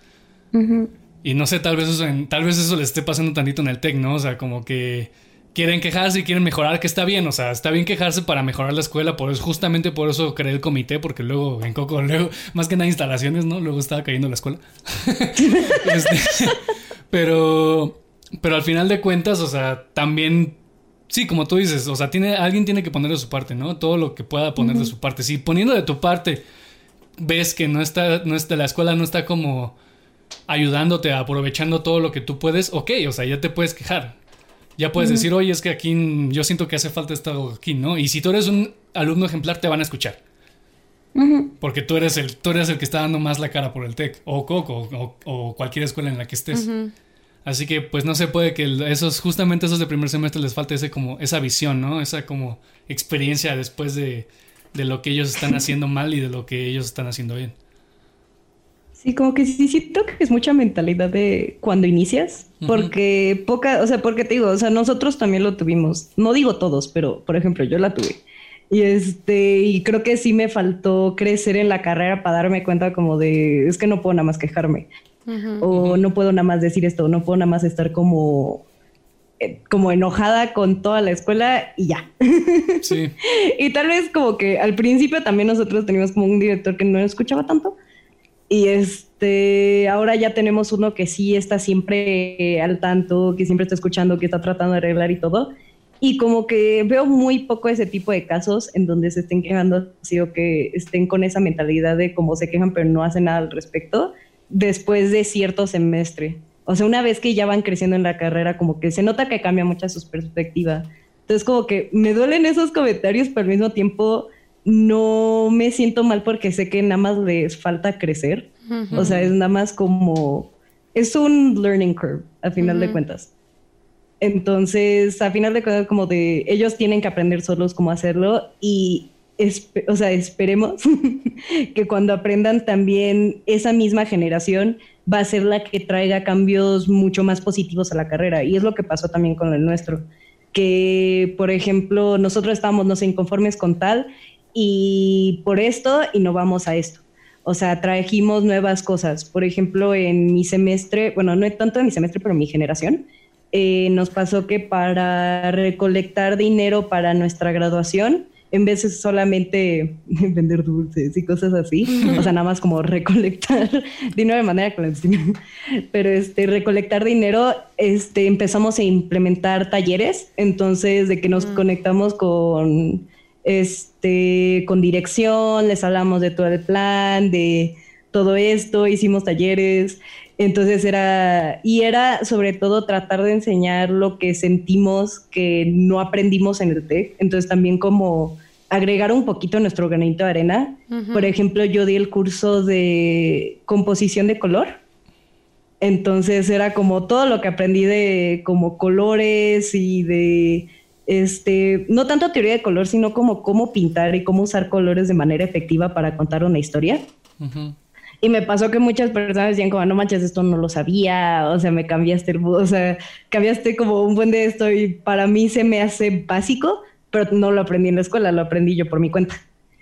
Y no sé, tal vez eso, tal vez eso les esté pasando tantito en el TEC, ¿no? O sea, como que quieren quejarse y quieren mejorar, que está bien, o sea, está bien quejarse para mejorar la escuela, por eso, justamente por eso creé el comité, porque luego en Coco, luego, más que nada instalaciones, ¿no? Luego estaba cayendo la escuela. este, pero, pero al final de cuentas, o sea, también, sí, como tú dices, o sea, tiene, alguien tiene que poner de su parte, ¿no? Todo lo que pueda poner de su parte. Si poniendo de tu parte ves que no está, no está, la escuela no está como ayudándote, aprovechando todo lo que tú puedes, ok, o sea, ya te puedes quejar. Ya puedes decir, oye, es que aquí yo siento que hace falta esto aquí, ¿no? Y si tú eres un alumno ejemplar, te van a escuchar. Porque tú eres, el, tú eres el que está dando más la cara por el TEC, o Coco, o, cualquier escuela en la que estés. Así que, pues no se puede que esos, justamente esos de primer semestre les falte ese como, esa visión, ¿no? Esa como experiencia después de, de lo que ellos están haciendo mal y de lo que ellos están haciendo bien. Sí, como que sí siento que es mucha mentalidad de cuando inicias, porque poca, o sea, porque te digo, o sea, nosotros también lo tuvimos, no digo todos, pero por ejemplo, yo la tuve. Y este, y creo que sí me faltó crecer en la carrera para darme cuenta como de, es que no puedo nada más quejarme. o no puedo nada más decir esto, no puedo nada más estar como eh, como enojada con toda la escuela y ya. Sí. y tal vez como que al principio también nosotros teníamos como un director que no escuchaba tanto. Y este, ahora ya tenemos uno que sí está siempre al tanto, que siempre está escuchando, que está tratando de arreglar y todo. Y como que veo muy poco ese tipo de casos en donde se estén quejando así o que estén con esa mentalidad de cómo se quejan pero no hacen nada al respecto después de cierto semestre. O sea, una vez que ya van creciendo en la carrera, como que se nota que cambia mucho su perspectiva. Entonces, como que me duelen esos comentarios, pero al mismo tiempo no me siento mal porque sé que nada más les falta crecer. O sea, es nada más como... Es un learning curve, a final de cuentas. Entonces, a final de cuentas, como de ellos tienen que aprender solos cómo hacerlo y, o sea, esperemos que cuando aprendan también esa misma generación va a ser la que traiga cambios mucho más positivos a la carrera. Y es lo que pasó también con el nuestro. Que, por ejemplo, nosotros estábamos, no sé, inconformes con tal y por esto innovamos a esto. O sea, trajimos nuevas cosas. Por ejemplo, en mi semestre, bueno, no tanto en mi semestre, pero en mi generación, eh, nos pasó que para recolectar dinero para nuestra graduación, en vez de solamente vender dulces y cosas así, o sea, nada más como recolectar dinero de manera clandestina, pero este, recolectar dinero, este, empezamos a implementar talleres, entonces de que nos mm. conectamos con, este, con dirección, les hablamos de todo el plan, de todo esto, hicimos talleres, entonces era, y era sobre todo tratar de enseñar lo que sentimos que no aprendimos en el TEC. Entonces también como agregar un poquito nuestro granito de arena. Por ejemplo, yo di el curso de composición de color. Entonces era como todo lo que aprendí de como colores y de este, no tanto teoría de color, sino como cómo pintar y cómo usar colores de manera efectiva para contar una historia. Y me pasó que muchas personas decían como, no manches, esto no lo sabía, o sea, me cambiaste el, o sea, cambiaste como un buen de esto y para mí se me hace básico, pero no lo aprendí en la escuela, lo aprendí yo por mi cuenta.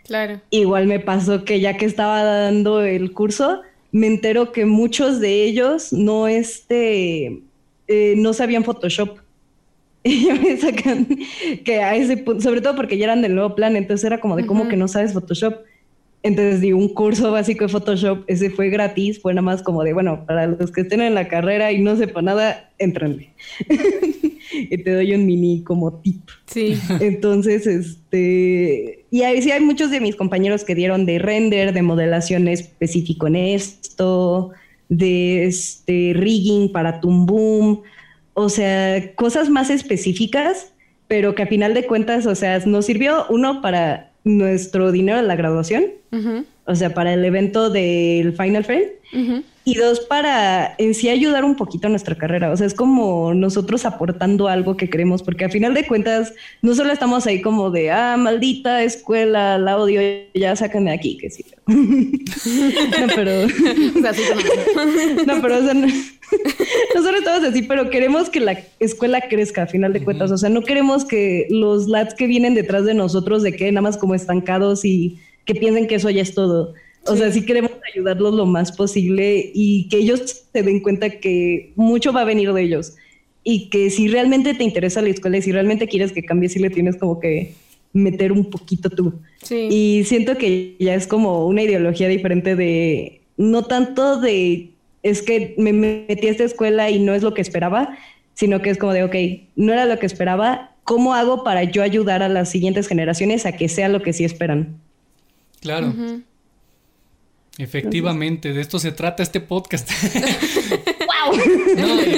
Claro. Igual me pasó que ya que estaba dando el curso, me entero que muchos de ellos no, este, eh, no sabían Photoshop. Y me sacan que a ese punto, sobre todo porque ya eran del nuevo plan, entonces era como de cómo que no sabes Photoshop. Entonces di un curso básico de Photoshop, ese fue gratis, fue nada más como de, bueno, para los que estén en la carrera y no sepan nada, entrenle. y te doy un mini como tip. Sí. Entonces, este, y ahí sí hay muchos de mis compañeros que dieron de render, de modelación específico en esto, de este rigging para Boom, o sea, cosas más específicas, pero que a final de cuentas, o sea, nos sirvió uno para nuestro dinero de la graduación, o sea, para el evento del Final Friend, y dos, para en sí ayudar un poquito a nuestra carrera, o sea, es como nosotros aportando algo que queremos, porque a final de cuentas, no solo estamos ahí como de, ah, maldita escuela, la odio, ya sáquenme de aquí, que sí. no, pero... no, pero, o sea, no... Nosotros estamos así, pero queremos que la escuela crezca a final de cuentas. O sea, no queremos que los lads que vienen detrás de nosotros de queden nada más como estancados y que piensen que eso ya es todo. O sea, sí queremos ayudarlos lo más posible y que ellos se den cuenta que mucho va a venir de ellos. Y que si realmente te interesa la escuela y si realmente quieres que cambie, sí le tienes como que meter un poquito tú. Y siento que ya es como una ideología diferente de, no tanto de es que me metí a esta escuela y no es lo que esperaba, sino que es como de, ok, no era lo que esperaba, ¿cómo hago para yo ayudar a las siguientes generaciones a que sea lo que sí esperan? Claro. Efectivamente, de esto se trata este podcast. ¡Wow!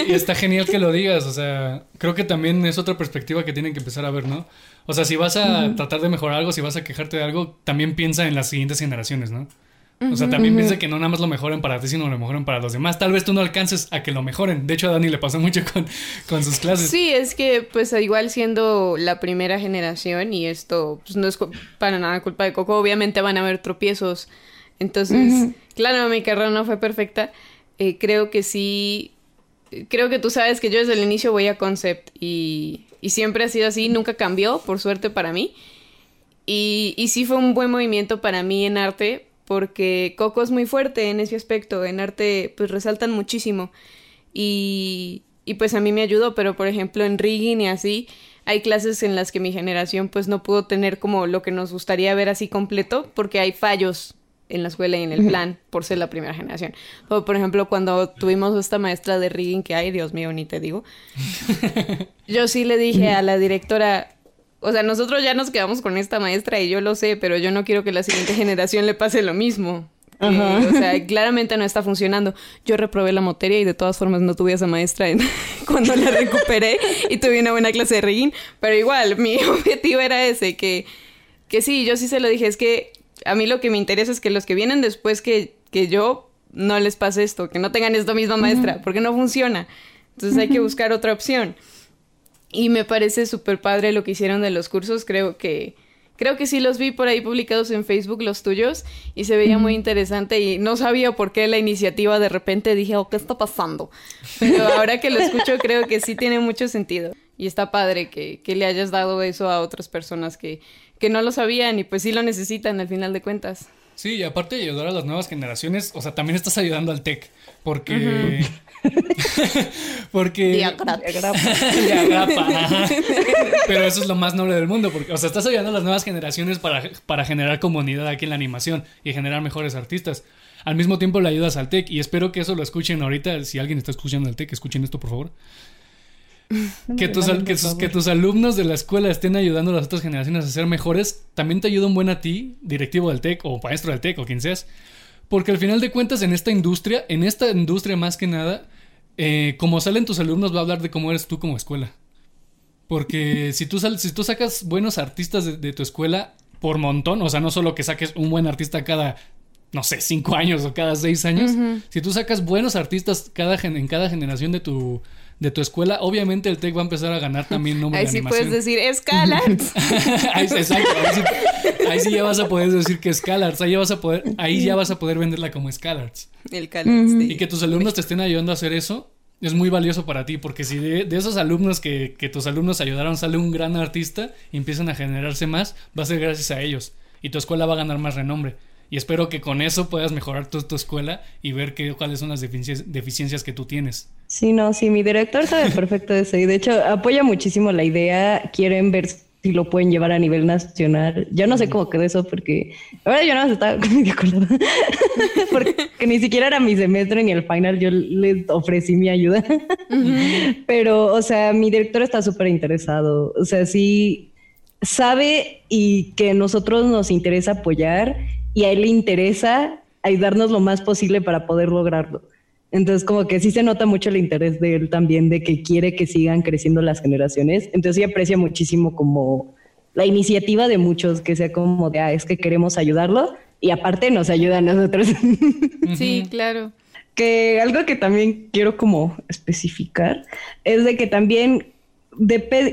y, está genial que lo digas, o sea, creo que también es otra perspectiva que tienen que empezar a ver, ¿no? O sea, si vas a tratar de mejorar algo, si vas a quejarte de algo, también piensa en las siguientes generaciones, ¿no? O sea, también piensa que no nada más lo mejoren para ti, sino lo mejoren para los demás. Tal vez tú no alcances a que lo mejoren. De hecho, a Dani le pasó mucho con, con sus clases. Sí, es que pues igual siendo la primera generación y esto pues, no es para nada culpa de Coco, obviamente van a haber tropiezos. Entonces, claro, mi carrera no fue perfecta. Eh, creo que sí, creo que tú sabes que yo desde el inicio voy a Concept y, y siempre ha sido así, nunca cambió, por suerte para mí. Y, y sí fue un buen movimiento para mí en arte porque Coco es muy fuerte en ese aspecto, en arte pues resaltan muchísimo. Y, y pues a mí me ayudó, pero por ejemplo en rigging y así hay clases en las que mi generación pues no pudo tener como lo que nos gustaría ver así completo porque hay fallos en la escuela y en el plan por ser la primera generación. por ejemplo, cuando tuvimos esta maestra de rigging que hay, Dios mío, ni te digo, yo sí le dije a la directora, o sea, nosotros ya nos quedamos con esta maestra y yo lo sé, pero yo no quiero que la siguiente generación le pase lo mismo. o sea, claramente no está funcionando. Yo reprobé la materia y de todas formas no tuve a esa maestra cuando la recuperé y tuve una buena clase de rigging. Pero igual, mi objetivo era ese, que, que sí, yo sí se lo dije, es que a mí lo que me interesa es que los que vienen después que, que yo no les pase esto, que no tengan esta misma maestra, porque no funciona. Entonces hay que buscar otra opción. Y me parece súper padre lo que hicieron de los cursos. Creo que Creo que sí los vi por ahí publicados en Facebook, los tuyos, y se veía muy interesante y no sabía por qué la iniciativa de repente dije, oh, ¿qué está pasando? Pero ahora que lo escucho creo que sí tiene mucho sentido. Y está padre que, que le hayas dado eso a otras personas que, que no lo sabían y pues sí lo necesitan al final de cuentas. Sí, y aparte de ayudar a las nuevas generaciones, o sea, también estás ayudando al tech, porque... porque... Diagrapa. Pero eso es lo más noble del mundo, porque, o sea, estás ayudando a las nuevas generaciones para, para generar comunidad aquí en la animación y generar mejores artistas. Al mismo tiempo le ayudas al tech y espero que eso lo escuchen ahorita. Si alguien está escuchando al tech, escuchen esto, por favor. que, tus, que, tus alumnos de la escuela estén ayudando a las otras generaciones a ser mejores, también te ayuda un buen a ti, directivo del TEC o maestro del TEC o quien seas. Porque al final de cuentas, en esta industria, en esta industria más que nada, eh, como salen tus alumnos, va a hablar de cómo eres tú como escuela. Porque si tú, si tú sacas buenos artistas de, tu escuela por montón, o sea, no solo que saques un buen artista cada, no sé, cinco años o cada seis años, si tú sacas buenos artistas cada, en cada generación de tu, de tu escuela, obviamente el TEC va a empezar a ganar también nombre ahí de sí animación. puedes decir Scalars. ahí, exacto, ahí sí, ya vas a poder decir que es Scalars, ahí ya vas a poder, ahí ya vas a poder venderla como Scalars. El. Y que tus alumnos te estén ayudando a hacer eso es muy valioso para ti, porque si de, esos alumnos que, que, tus alumnos ayudaron sale un gran artista y empiezan a generarse más, va a ser gracias a ellos. Y tu escuela va a ganar más renombre. Y espero que con eso puedas mejorar tu, tu escuela y ver qué, cuáles son las deficiencias, deficiencias que tú tienes. Sí, no, sí, mi director sabe perfecto de eso. Y de hecho, apoya muchísimo la idea. Quieren ver si lo pueden llevar a nivel nacional. Ya no sé cómo quedó eso porque ahora yo no estaba de acuerdo. porque ni siquiera era mi semestre ni el final. Yo les ofrecí mi ayuda. Pero, o sea, mi director está súper interesado. O sea, sí sabe y que nosotros nos interesa apoyar y a él le interesa ayudarnos lo más posible para poder lograrlo. Entonces, como que sí se nota mucho el interés de él también, de que quiere que sigan creciendo las generaciones. Entonces, sí aprecia muchísimo como la iniciativa de muchos, que sea como de, ah, es que queremos ayudarlo y aparte nos ayuda a nosotros. Sí, claro. Que algo que también quiero como especificar es de que también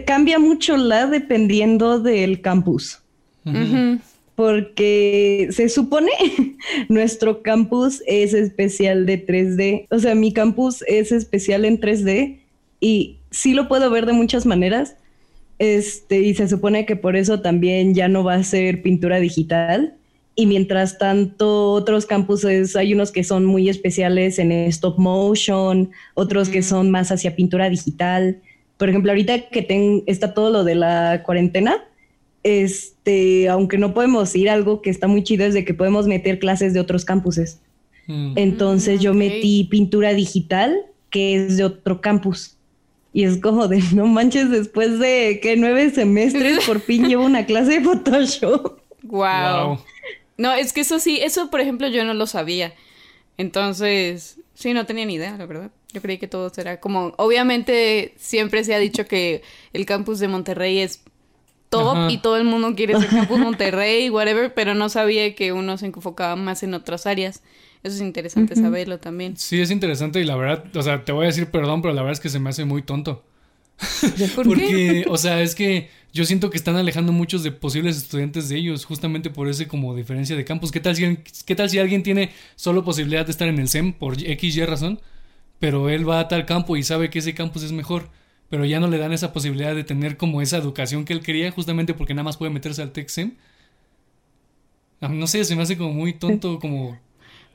cambia mucho la dependiendo del campus porque se supone nuestro campus es especial de 3D. O sea, mi campus es especial en 3D y sí lo puedo ver de muchas maneras. Este, y se supone que por eso también ya no va a ser pintura digital. Y mientras tanto, otros campuses, hay unos que son muy especiales en stop motion, otros que son más hacia pintura digital. Por ejemplo, ahorita que está todo lo de la cuarentena, este, aunque no podemos ir, algo que está muy chido es de que podemos meter clases de otros campuses. Mm. Entonces yo metí pintura digital, que es de otro campus. Y es como de, no manches, después de que nueve semestres, por fin llevo una clase de Photoshop. Wow. No, es que eso sí, eso por ejemplo yo no lo sabía. Entonces, sí, no tenía ni idea, la verdad. Yo creí que todo será como, obviamente siempre se ha dicho que el campus de Monterrey es y todo el mundo quiere ser Campus Monterrey, whatever, pero no sabía que uno se enfocaba más en otras áreas. Eso es interesante saberlo también. Sí, es interesante y la verdad, o sea, te voy a decir perdón, pero la verdad es que se me hace muy tonto. Porque, o sea, es que yo siento que están alejando muchos de posibles estudiantes de ellos, justamente por ese como diferencia de campus. ¿Qué tal si, qué tal si alguien tiene solo posibilidad de estar en el SEM por X, Y razón, pero él va a tal campo y sabe que ese campus es mejor? Pero ya no le dan esa posibilidad de tener como esa educación que él quería, justamente porque nada más puede meterse al TEXEM. No sé, se me hace como muy tonto, como...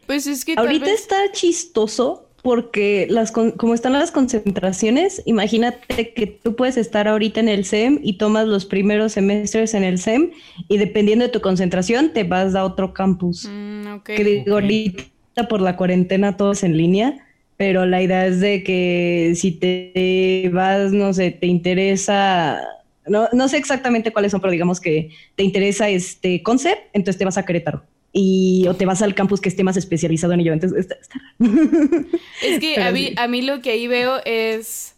Pues es que... Ahorita está chistoso porque las como están las concentraciones, imagínate que tú puedes estar ahorita en el SEM y tomas los primeros semestres en el SEM y dependiendo de tu concentración te vas a otro campus. Mm, que digo, ahorita por la cuarentena todo es en línea pero la idea es de que si te vas, no sé, te interesa, no, no sé exactamente cuáles son, pero digamos que te interesa este concept, entonces te vas a Querétaro. Y o te vas al campus que esté más especializado en ello. Entonces, está, Es que a mí, a mí lo que ahí veo es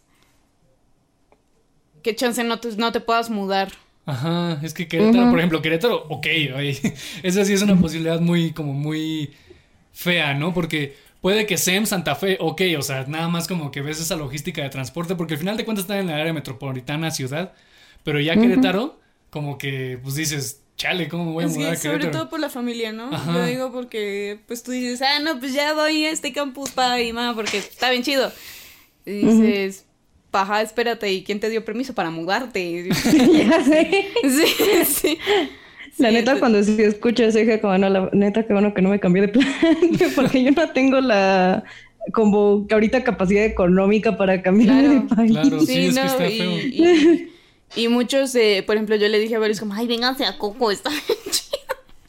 que chance no te, no te puedas mudar. Ajá, es que Querétaro, por ejemplo, Querétaro, ok, esa sí es una posibilidad muy, como muy fea, ¿no? Porque puede que SEM, Santa Fe, ok, o sea, nada más como que ves esa logística de transporte, porque al final de cuentas está en el área metropolitana, ciudad, pero ya Querétaro, como que, pues dices, chale, ¿cómo me voy a mudar que a Querétaro? sobre todo por la familia, ¿no? Ajá. Yo digo porque, pues tú dices, ah, no, pues ya doy a este campus para mi mamá porque está bien chido. Y dices, paja, espérate, ¿y quién te dio permiso para mudarte? ya sé. sí, sí. La Sí, neta, cuando sí escucho eso, dije como, no, la neta, qué bueno que no me cambié de plan, porque yo no tengo la, como que ahorita capacidad económica para cambiarme Claro. de país. Claro, sí, es que no, está y, feo. y- y muchos, eh, por ejemplo, yo le dije a varios como, ay, vénganse a Coco, está bien chido.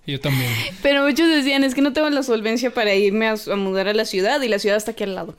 Yo también. Pero muchos decían, es que no tengo la solvencia para irme a, a mudar a la ciudad y la ciudad está aquí al lado.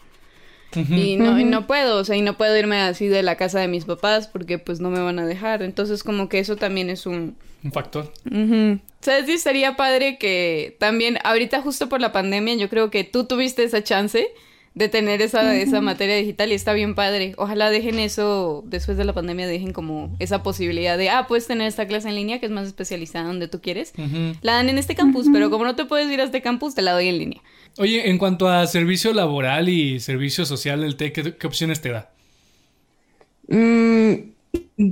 Y no, y no puedo, o sea, y no puedo irme así de la casa de mis papás porque pues no me van a dejar. Entonces como que eso también es un... Un factor. Ujú. ¿Sabes? Sí, estaría padre que también, ahorita justo por la pandemia, yo creo que tú tuviste esa chance de tener esa, esa materia digital y está bien padre. Ojalá dejen eso, después de la pandemia, dejen como esa posibilidad de, ah, puedes tener esta clase en línea que es más especializada donde tú quieres. La dan en este campus, pero como no te puedes ir a este campus, te la doy en línea. Oye, en cuanto a servicio laboral y servicio social, el TEC, ¿qué, qué opciones te da? Mm,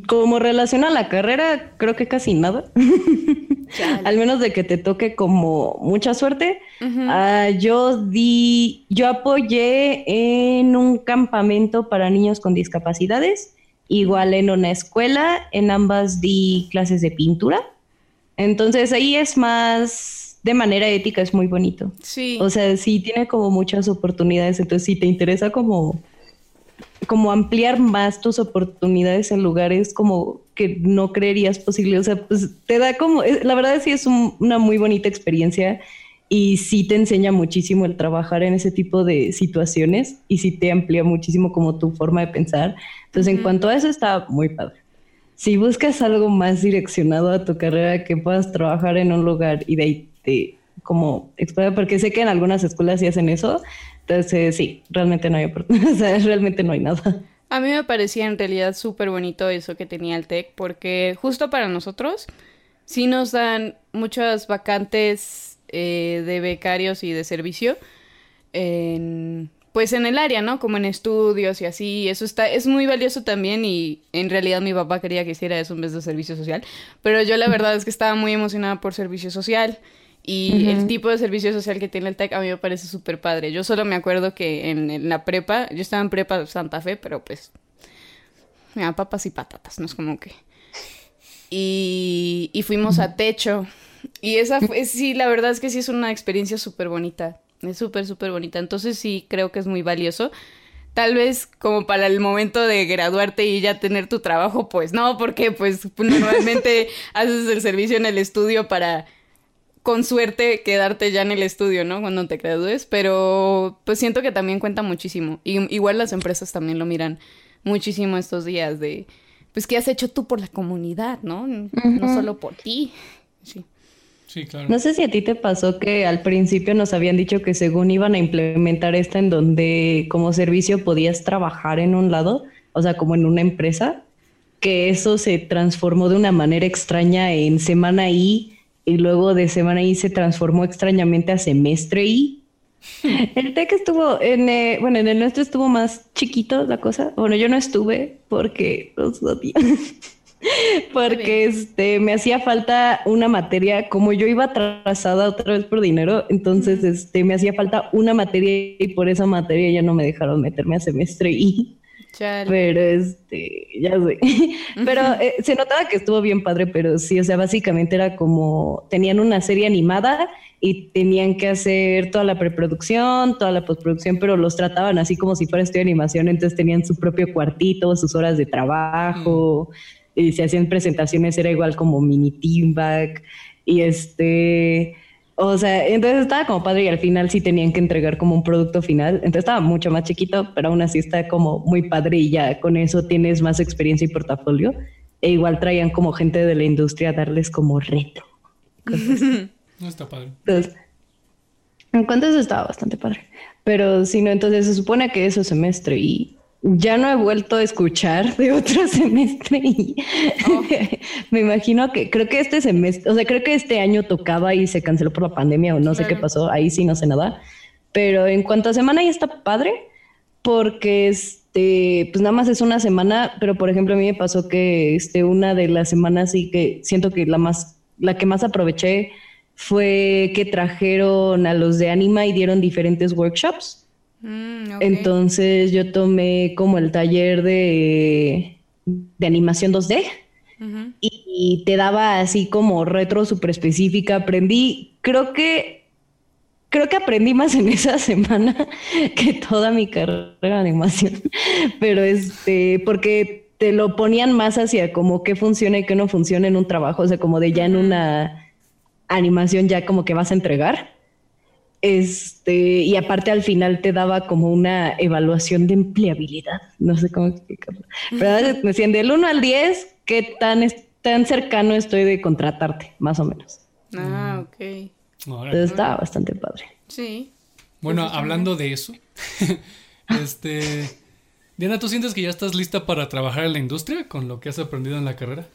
como relación a la carrera, creo que casi nada. Al menos de que te toque como mucha suerte. Ah, yo di, yo apoyé en un campamento para niños con discapacidades, igual en una escuela, en ambas di clases de pintura. Entonces ahí es más de manera ética, es muy bonito. Sí. O sea, sí tiene como muchas oportunidades. Entonces, si te interesa como, como ampliar más tus oportunidades en lugares como que no creerías posible, o sea, pues te da como, eh, la verdad sí es un- una muy bonita experiencia y sí te enseña muchísimo el trabajar en ese tipo de situaciones y sí te amplía muchísimo como tu forma de pensar. Entonces, en cuanto a eso, está muy padre. Si buscas algo más direccionado a tu carrera, que puedas trabajar en un lugar y de ahí te como explorar, porque sé que en algunas escuelas sí hacen eso, entonces sí, realmente no hay oportunidad, realmente no hay nada. A mí me parecía en realidad súper bonito eso que tenía el TEC, porque justo para nosotros sí nos dan muchas vacantes eh, de becarios y de servicio en, pues en el área, ¿no? Como en estudios y así. Eso está, es muy valioso también y en realidad mi papá quería que hiciera eso en vez de servicio social. Pero yo la verdad es que estaba muy emocionada por servicio social. Y el tipo de servicio social que tiene el TEC a mí me parece súper padre. Yo solo me acuerdo que en, en la prepa, yo estaba en prepa Santa Fe, pero pues me da papas y patatas, no es como que... Y, y fuimos a techo. Y esa fue, sí, la verdad es que sí es una experiencia súper bonita. Es súper, súper bonita. Entonces sí creo que es muy valioso. Tal vez como para el momento de graduarte y ya tener tu trabajo, pues no, porque pues normalmente haces el servicio en el estudio para con suerte quedarte ya en el estudio, ¿no? Cuando te gradúes, pero pues siento que también cuenta muchísimo. Y igual las empresas también lo miran muchísimo estos días de, pues, ¿qué has hecho tú por la comunidad, no? No solo por ti. Sí. Sí, claro. No sé si a ti te pasó que al principio nos habían dicho que según iban a implementar esta en donde como servicio podías trabajar en un lado, o sea, como en una empresa, que eso se transformó de una manera extraña en semana I y luego de semana I se transformó extrañamente a semestre I. El TEC estuvo en, eh, bueno, en el nuestro estuvo más chiquito la cosa. Bueno, yo no estuve porque los odié. porque este me hacía falta una materia, como yo iba atrasada otra vez por dinero, entonces este me hacía falta una materia y por esa materia ya no me dejaron meterme a semestre y Chale. pero este, ya sé. Pero eh, se notaba que estuvo bien padre, pero sí, o sea, básicamente era como, tenían una serie animada y tenían que hacer toda la preproducción, toda la postproducción, pero los trataban así como si fuera estudio de animación, entonces tenían su propio cuartito, sus horas de trabajo, y se hacían presentaciones, era igual como mini team back, y este... O sea, entonces estaba como padre y al final sí tenían que entregar como un producto final. Entonces estaba mucho más chiquito, pero aún así está como muy padre y ya con eso tienes más experiencia y portafolio. E igual traían como gente de la industria a darles como retro. No está padre. Entonces, en cuanto a eso estaba bastante padre. Pero si no, entonces se supone que eso semestre y ya no he vuelto a escuchar de otro semestre y me imagino que creo que este semestre, o sea, creo que este año tocaba y se canceló por la pandemia o no sé qué pasó, ahí sí no sé nada. Pero en cuanto a semana ya está padre, porque este, pues nada más es una semana, pero por ejemplo a mí me pasó que este, una de las semanas sí que siento que la más, la que más aproveché fue que trajeron a los de Anima y dieron diferentes workshops. Mm, Entonces yo tomé como el taller de, de animación 2D y, te daba así como retro súper específica. Aprendí, creo que, creo que aprendí más en esa semana que toda mi carrera de animación, pero este, porque te lo ponían más hacia como qué funciona y qué no funciona en un trabajo, o sea, como de ya en una animación ya como que vas a entregar. Este, y aparte al final te daba como una evaluación de empleabilidad. No sé cómo explicarlo. Pero me decían del 1 al 10, ¿qué tan, tan cercano estoy de contratarte? Más o menos. Ah, ok. Entonces estaba bastante padre. Sí. Bueno, hablando de eso, este. Diana, ¿tú sientes que ya estás lista para trabajar en la industria con lo que has aprendido en la carrera?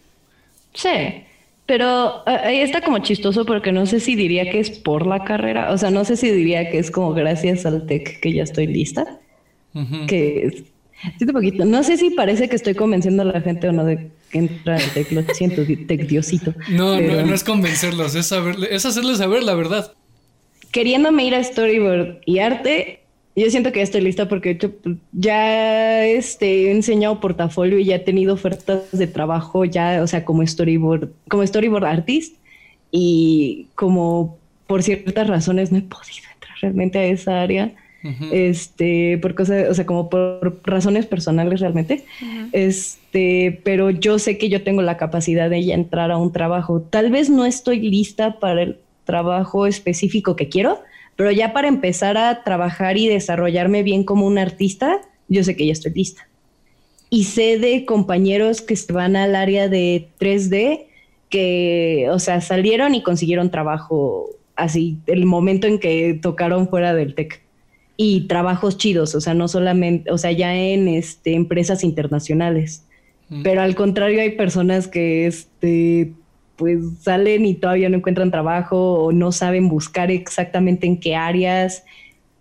Sí. Pero eh, ahí está como chistoso porque no sé si diría que es por la carrera, o sea, no sé si diría que es como gracias al TEC que ya estoy lista. Que siento poquito. No sé si parece que estoy convenciendo a la gente o no de que entra al TEC, lo siento, TEC Diosito. No, no, no es convencerlos, es, saber, es hacerles saber la verdad. Queriéndome ir a storyboard y arte, yo siento que ya estoy lista porque ya este, he enseñado portafolio y ya he tenido ofertas de trabajo ya, o sea, como storyboard, como storyboard artist y como por ciertas razones no he podido entrar realmente a esa área. Este, por cosas, o sea, como por razones personales realmente. Este, pero yo sé que yo tengo la capacidad de ya entrar a un trabajo. Tal vez no estoy lista para el trabajo específico que quiero, pero ya para empezar a trabajar y desarrollarme bien como un artista, yo sé que ya estoy lista. Y sé de compañeros que se van al área de 3D que, o sea, salieron y consiguieron trabajo así, el momento en que tocaron fuera del TEC. Y trabajos chidos, o sea, no solamente, o sea, ya en este, empresas internacionales. Mm. Pero al contrario, hay personas que este, pues salen y todavía no encuentran trabajo o no saben buscar exactamente en qué áreas.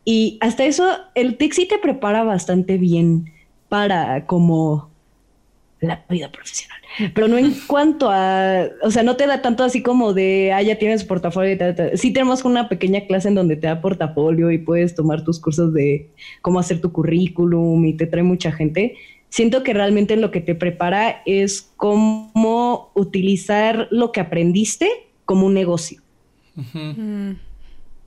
Y hasta eso, el TIC sí te prepara bastante bien para como la vida profesional. Pero no en cuanto a, o sea, no te da tanto así como de, ah, ya tienes portafolio y tal, tal. Sí tenemos una pequeña clase en donde te da portafolio y puedes tomar tus cursos de cómo hacer tu currículum y te trae mucha gente siento que realmente lo que te prepara es cómo utilizar lo que aprendiste como un negocio. Mm.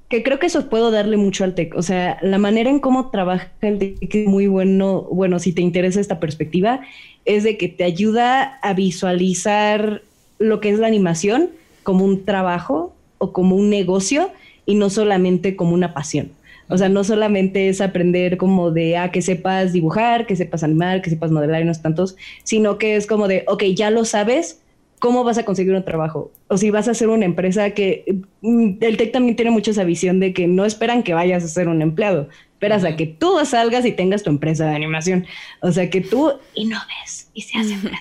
Que creo que eso puedo darle mucho al TEC. O sea, la manera en cómo trabaja el TEC es muy bueno. Bueno, si te interesa esta perspectiva, es de que te ayuda a visualizar lo que es la animación como un trabajo o como un negocio y no solamente como una pasión. O sea, no solamente es aprender como de, ah, que sepas dibujar, que sepas animar, que sepas modelar y no tantos, sino que es como de, ok, ya lo sabes, ¿cómo vas a conseguir un trabajo? O si vas a hacer una empresa que mm, el TEC también tiene mucho esa visión de que no esperan que vayas a ser un empleado, esperas a que tú salgas y tengas tu empresa de animación. O sea, que tú innoves y seas emprendedor.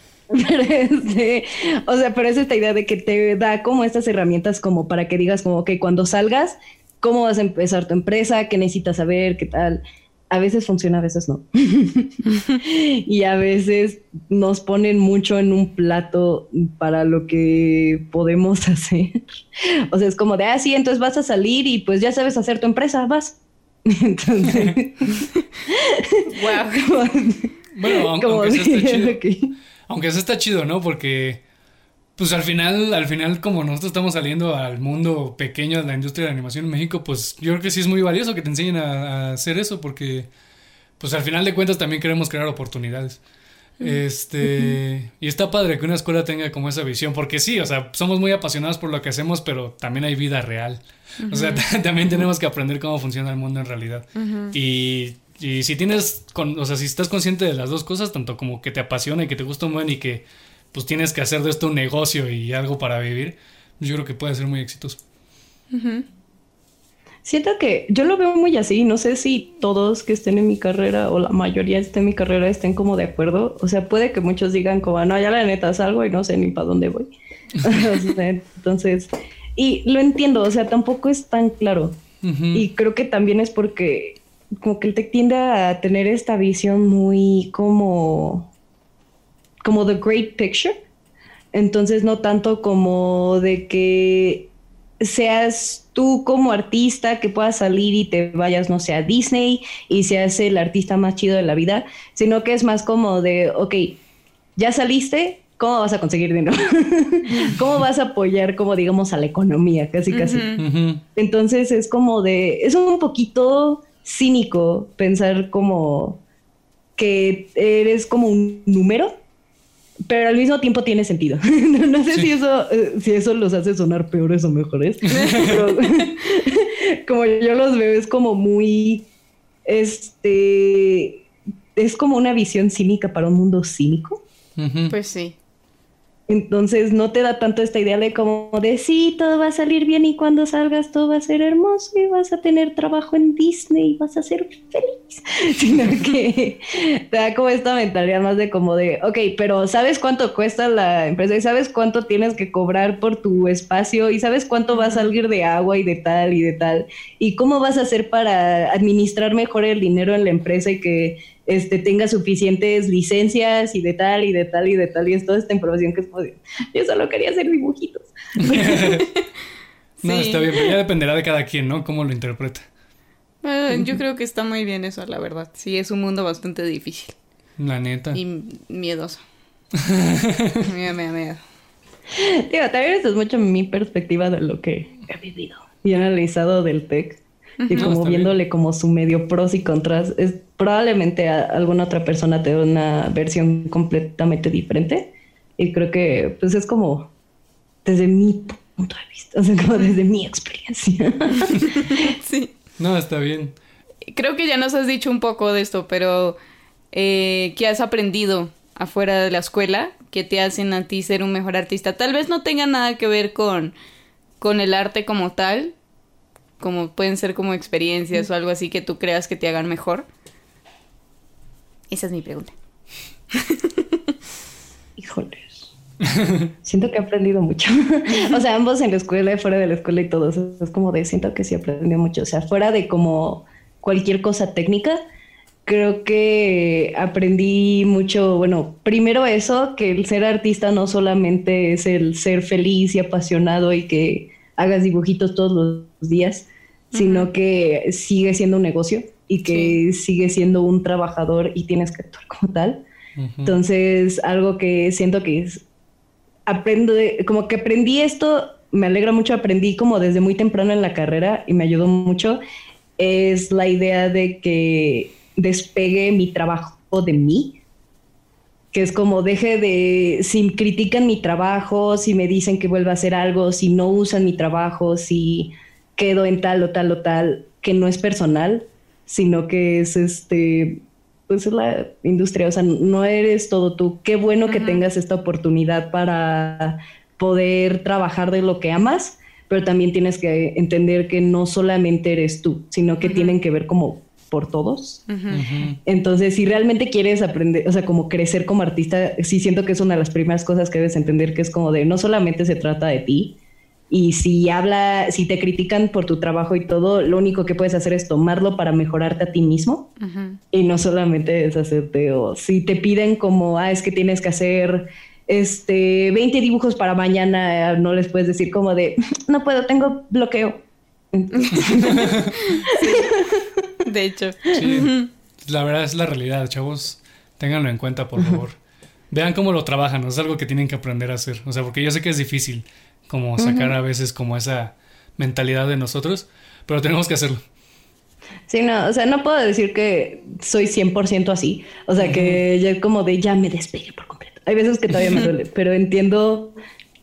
Pero este, o sea, pero es esta idea de que te da como estas herramientas como para que digas como, que cuando salgas, ¿cómo vas a empezar tu empresa? ¿Qué necesitas saber? ¿Qué tal? A veces funciona, a veces no. y a veces nos ponen mucho en un plato para lo que podemos hacer. o sea, es como de, ah, sí, entonces vas a salir y pues ya sabes hacer tu empresa, vas. entonces... wow. bueno, aunque, chido. Aunque eso está chido, ¿no? Porque, pues al final, al final, como nosotros estamos saliendo al mundo pequeño de la industria de la animación en México, pues yo creo que sí es muy valioso que te enseñen a, hacer eso, porque, pues al final de cuentas también queremos crear oportunidades. Este, y está padre que una escuela tenga como esa visión, porque sí, o sea, somos muy apasionados por lo que hacemos, pero también hay vida real. O sea, también tenemos que aprender cómo funciona el mundo en realidad. Y y si tienes, con, o sea, si estás consciente de las dos cosas, tanto como que te apasiona y que te gusta un buen y que pues tienes que hacer de esto un negocio y algo para vivir, yo creo que puede ser muy exitoso. Siento que yo lo veo muy así, no sé si todos que estén en mi carrera o la mayoría esté en mi carrera estén como de acuerdo, o sea, puede que muchos digan como, no, ya la neta salgo y no sé ni para dónde voy. Entonces, Y lo entiendo, o sea, tampoco es tan claro. Y creo que también es porque como que el TEC tiende a tener esta visión muy como como the great picture. Entonces no tanto como de que seas tú como artista que puedas salir y te vayas, no sé, a Disney y seas el artista más chido de la vida, sino que es más como de, ok, ya saliste, ¿cómo vas a conseguir dinero? ¿Cómo vas a apoyar, como digamos, a la economía? Casi, casi. Entonces es como de, es un poquito cínico pensar como que eres como un número, pero al mismo tiempo tiene sentido. no sé si eso, eh, si eso los hace sonar peores o mejores, pero como yo los veo es como muy, este, es como una visión cínica para un mundo cínico. Pues sí. Entonces no te da tanto esta idea de como de sí, todo va a salir bien y cuando salgas todo va a ser hermoso y vas a tener trabajo en Disney y vas a ser feliz, sino que te da como esta mentalidad más de como de, ok, pero ¿sabes cuánto cuesta la empresa y sabes cuánto tienes que cobrar por tu espacio y sabes cuánto va a salir de agua y de tal y de tal y cómo vas a hacer para administrar mejor el dinero en la empresa y que este, tenga suficientes licencias y de tal y de tal y de tal y es toda esta información que es posible. Yo solo quería hacer dibujitos. no, está bien, pero ya dependerá de cada quien, ¿no? Cómo lo interpreta. yo creo que está muy bien eso, la verdad. Sí, es un mundo bastante difícil. La neta. Y miedoso. miedo, miedo, miedo. Digo, también esto es mucho mi perspectiva de lo que he vivido y analizado del TEC y como viéndole como su medio pros y contras, es probablemente alguna otra persona te una versión completamente diferente y creo que pues es como desde mi punto de vista, o sea, como desde mi experiencia. sí. No, está bien. Creo que ya nos has dicho un poco de esto, pero eh, ¿qué has aprendido afuera de la escuela que te hacen a ti ser un mejor artista? Tal vez no tenga nada que ver con, con el arte como tal, como pueden ser como experiencias o algo así que tú creas que te hagan mejor? Esa es mi pregunta. Híjoles. siento que he aprendido mucho. o sea, ambos en la escuela y fuera de la escuela y todo. es como de, siento que sí he aprendido mucho. O sea, fuera de como cualquier cosa técnica, creo que aprendí mucho, bueno, primero eso, que el ser artista no solamente es el ser feliz y apasionado y que hagas dibujitos todos los días, sino que sigue siendo un negocio y que sigue siendo un trabajador y tienes que actuar como tal. Entonces, algo que siento que es, aprendo, como que aprendí esto, me alegra mucho, aprendí como desde muy temprano en la carrera y me ayudó mucho, es la idea de que despegue mi trabajo de mí, que es como deje de, si critican mi trabajo, si me dicen que vuelva a hacer algo, si no usan mi trabajo, si quedo en tal o tal o tal, que no es personal, sino que es este, pues es la industria, o sea, no eres todo tú. Qué bueno que tengas esta oportunidad para poder trabajar de lo que amas, pero también tienes que entender que no solamente eres tú, sino que tienen que ver como por todos. Entonces, si realmente quieres aprender, o sea, como crecer como artista, sí siento que es una de las primeras cosas que debes entender, que es como de no solamente se trata de ti, y si habla, si te critican por tu trabajo y todo, lo único que puedes hacer es tomarlo para mejorarte a ti mismo. Y no solamente es hacerte o si te piden como, ah, es que tienes que hacer este 20 dibujos para mañana, no les puedes decir como de, no puedo, tengo bloqueo. De hecho. Sí, la verdad es la realidad, chavos. Ténganlo en cuenta, por favor. Vean cómo lo trabajan, es algo que tienen que aprender a hacer. O sea, porque yo sé que es difícil como sacar a veces como esa mentalidad de nosotros, pero tenemos que hacerlo. Sí, no, o sea, no puedo decir que soy 100% así, o sea, que ya como de ya me despegue por completo. Hay veces que todavía me duele, pero entiendo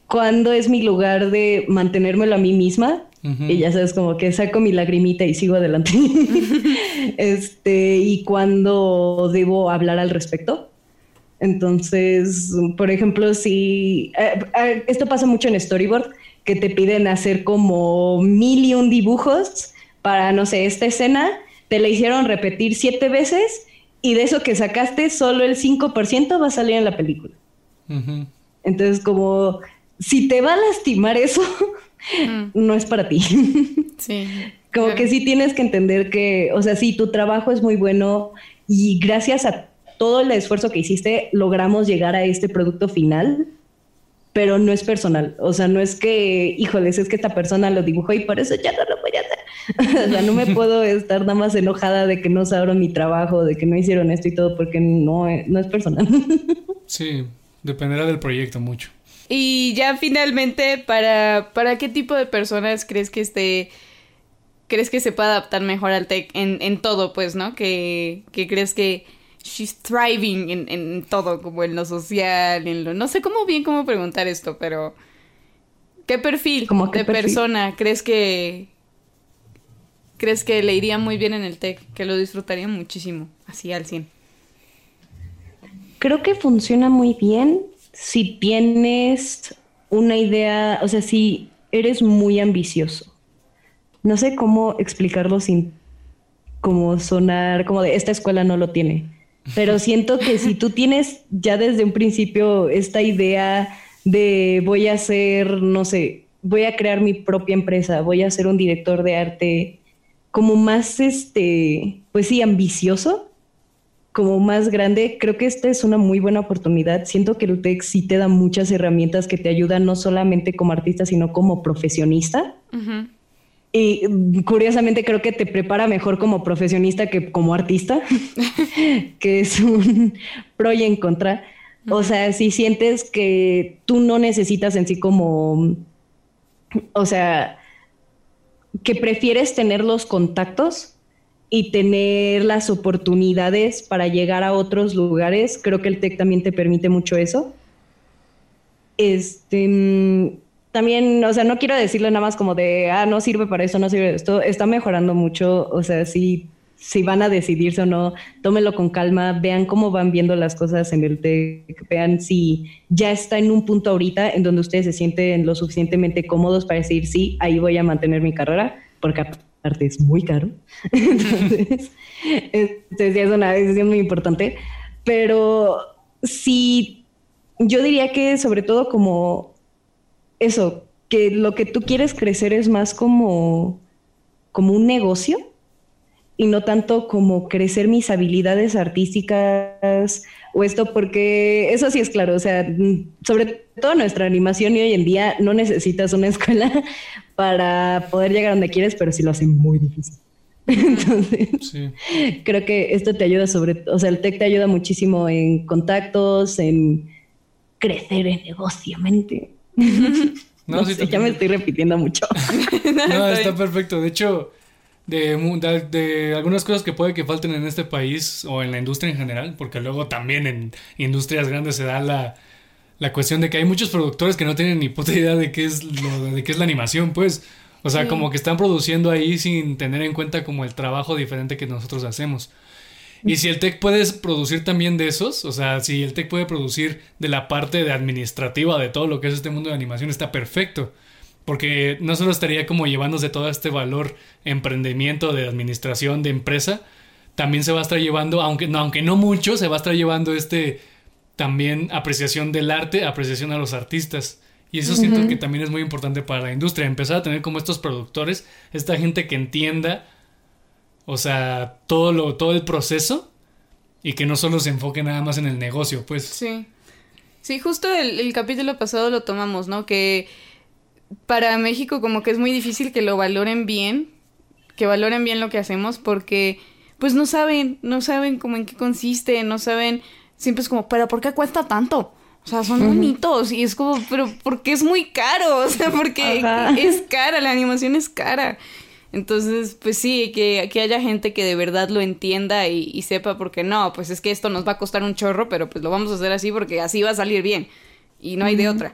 cuándo es mi lugar de mantenérmelo a mí misma y ya sabes, como que saco mi lagrimita y sigo adelante. este, y cuando debo hablar al respecto. Entonces, por ejemplo, si eh, eh, esto pasa mucho en storyboard, que te piden hacer como mil y un dibujos para, no sé, esta escena, te la hicieron repetir siete veces y de eso que sacaste, solo el 5% va a salir en la película. Entonces, como si te va a lastimar eso, mm. no es para ti. Sí. Como que sí tienes que entender que, o sea, sí, tu trabajo es muy bueno y gracias a todo el esfuerzo que hiciste logramos llegar a este producto final, pero no es personal. O sea, no es que, híjoles, es que esta persona lo dibujó y por eso ya no lo voy a hacer. o sea, no me puedo estar nada más enojada de que no sabrán mi trabajo, de que no hicieron esto y todo, porque no, no es personal. sí, dependerá del proyecto mucho. Y ya finalmente, ¿para, para qué tipo de personas crees que esté crees que se puede adaptar mejor al tech en, en todo, pues, ¿no? Que, que crees que she's thriving en, en, todo, como en lo social, en lo... No sé cómo bien cómo preguntar esto, pero... ¿Qué perfil de persona crees que... crees que le iría muy bien en el tech? Que lo disfrutaría muchísimo, así al 100. Creo que funciona muy bien si tienes una idea, o sea, si eres muy ambicioso no sé cómo explicarlo sin como sonar como de esta escuela no lo tiene. Pero siento que si tú tienes ya desde un principio esta idea de voy a ser, no sé, voy a crear mi propia empresa, voy a ser un director de arte como más, este, pues sí, ambicioso, como más grande, creo que esta es una muy buena oportunidad. Siento que el TEC sí te da muchas herramientas que te ayudan no solamente como artista, sino como profesionista. Y mm, curiosamente creo que te prepara mejor como profesionista que como artista, que es un pro y en contra. O sea, si sientes que tú no necesitas en sí como, o sea, que prefieres tener los contactos y tener las oportunidades para llegar a otros lugares, creo que el TEC también te permite mucho eso. Este, mm, también, o sea, no quiero decirle nada más como de, ah, no sirve para eso, no sirve esto, está mejorando mucho, o sea, si, si van a decidirse o no, tómenlo con calma, vean cómo van viendo las cosas en el TEC, vean si ya está en un punto ahorita en donde ustedes se sienten lo suficientemente cómodos para decir, sí, ahí voy a mantener mi carrera, porque aparte es muy caro. entonces, entonces es una decisión muy importante, pero sí, yo diría que sobre todo como eso, que lo que tú quieres crecer es más como, como un negocio y no tanto como crecer mis habilidades artísticas o esto, porque eso sí es claro, o sea, sobre todo nuestra animación y hoy en día no necesitas una escuela para poder llegar donde quieres, pero sí lo hace muy difícil. Entonces, creo que esto te ayuda sobre, o sea, el tech te ayuda muchísimo en contactos, en crecer en negocio, mente. No, ya me estoy repitiendo mucho. no, está perfecto. De hecho, de, de, algunas cosas que puede que falten en este país o en la industria en general, porque luego también en industrias grandes se da la, la cuestión de que hay muchos productores que no tienen ni puta idea de qué es lo de qué es la animación, pues. O sea, como que están produciendo ahí sin tener en cuenta como el trabajo diferente que nosotros hacemos. Y si el tech puede producir también de esos, o sea, si el tech puede producir de la parte de administrativa de todo lo que es este mundo de animación, está perfecto. Porque no solo estaría como llevándose todo este valor emprendimiento de administración de empresa, también se va a estar llevando, aunque no, aunque no mucho, se va a estar llevando este también apreciación del arte, apreciación a los artistas. Y eso siento que también es muy importante para la industria, empezar a tener como estos productores, esta gente que entienda o sea, todo, lo, todo el proceso y que no solo se enfoque nada más en el negocio, pues. Sí. Sí, justo el, capítulo pasado lo tomamos, ¿no? Que para México como que es muy difícil que lo valoren bien, que valoren bien lo que hacemos porque pues no saben, no saben cómo en qué consiste, no saben, siempre es como, pero ¿por qué cuesta tanto? O sea, son bonitos y es como, pero ¿por qué es muy caro? O sea, porque es cara, la animación es cara. Entonces, pues sí, que, que haya gente que de verdad lo entienda y, sepa porque no, pues es que esto nos va a costar un chorro, pero pues lo vamos a hacer así porque así va a salir bien y no hay de otra.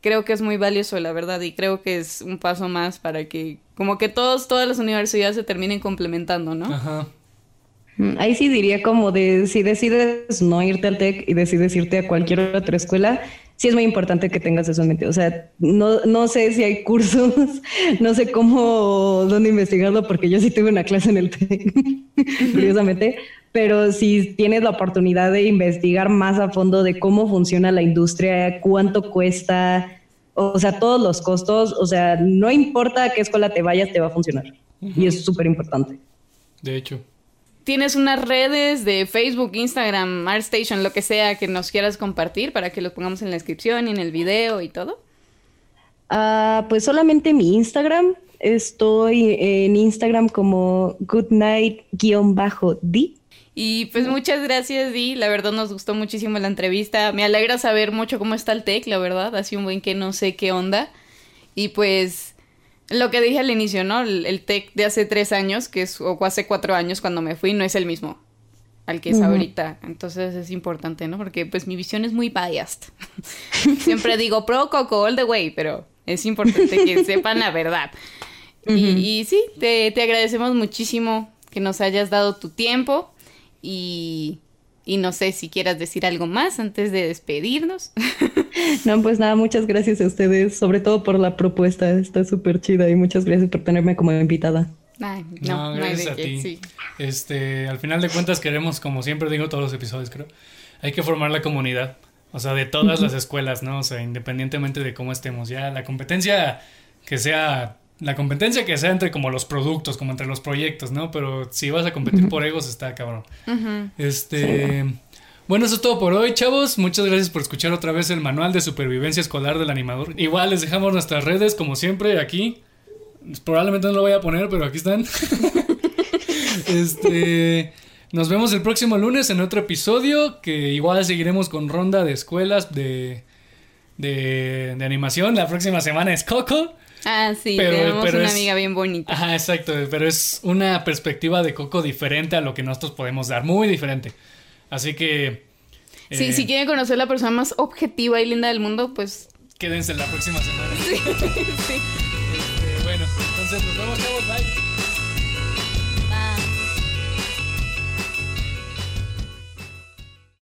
Creo que es muy valioso, la verdad, y creo que es un paso más para que como que todos, todas las universidades se terminen complementando, ¿no? Ajá. Mm, ahí sí diría como de si decides no irte al TEC y decides irte a cualquier otra escuela, sí es muy importante que tengas eso en mente. O sea, no, no sé si hay cursos, no sé cómo, dónde investigarlo, porque yo sí tuve una clase en el TEC, curiosamente, pero si tienes la oportunidad de investigar más a fondo de cómo funciona la industria, cuánto cuesta, O sea, todos los costos, o sea, no importa a qué escuela te vayas, te va a funcionar. Y es súper importante. De hecho. ¿Tienes unas redes de Facebook, Instagram, ArtStation, lo que sea que nos quieras compartir para que lo pongamos en la descripción y en el video y todo? Ah, pues solamente mi Instagram. Estoy en Instagram como goodnight-d. Y pues muchas gracias, Di. La verdad nos gustó muchísimo la entrevista. Me alegra saber mucho cómo está el tech, la verdad. Así un buen que no sé qué onda. Y pues lo que dije al inicio, ¿no? El, el tech de hace tres años, que es, o hace cuatro años cuando me fui, no es el mismo al que es ahorita. Entonces es importante, ¿no? Porque pues mi visión es muy biased. Siempre digo pro coco all the way, pero es importante que sepan la verdad. y, sí, te, te agradecemos muchísimo que nos hayas dado tu tiempo y, y no sé si quieras decir algo más antes de despedirnos. No, pues nada, muchas gracias a ustedes, sobre todo por la propuesta, está súper chida y muchas gracias por tenerme como invitada. Ay, No, no, gracias de a ti. sí. Este, al final de cuentas queremos, como siempre digo todos los episodios, creo, hay que formar la comunidad. O sea, de todas las escuelas, ¿no? O sea, independientemente de cómo estemos. Ya la competencia que sea, la competencia que sea entre como los productos, como entre los proyectos, ¿no? Pero si vas a competir por egos, está cabrón. Este. Bueno, eso es todo por hoy, chavos. Muchas gracias por escuchar otra vez el manual de supervivencia escolar del animador. Igual les dejamos nuestras redes, como siempre, aquí. Probablemente no lo voy a poner, pero aquí están. este. Nos vemos el próximo lunes en otro episodio. Que igual seguiremos con ronda de escuelas de. de, de animación. La próxima semana es Coco. Ah, sí, Pero- tenemos pero una es- amiga bien bonita. Ajá, exacto, pero es una perspectiva de Coco diferente a lo que nosotros podemos dar, muy diferente. Así que... Sí, eh, si quieren conocer la persona más objetiva y linda del mundo, pues Quédense la próxima semana. sí. Este, bueno, entonces nos vemos, chavos, bye.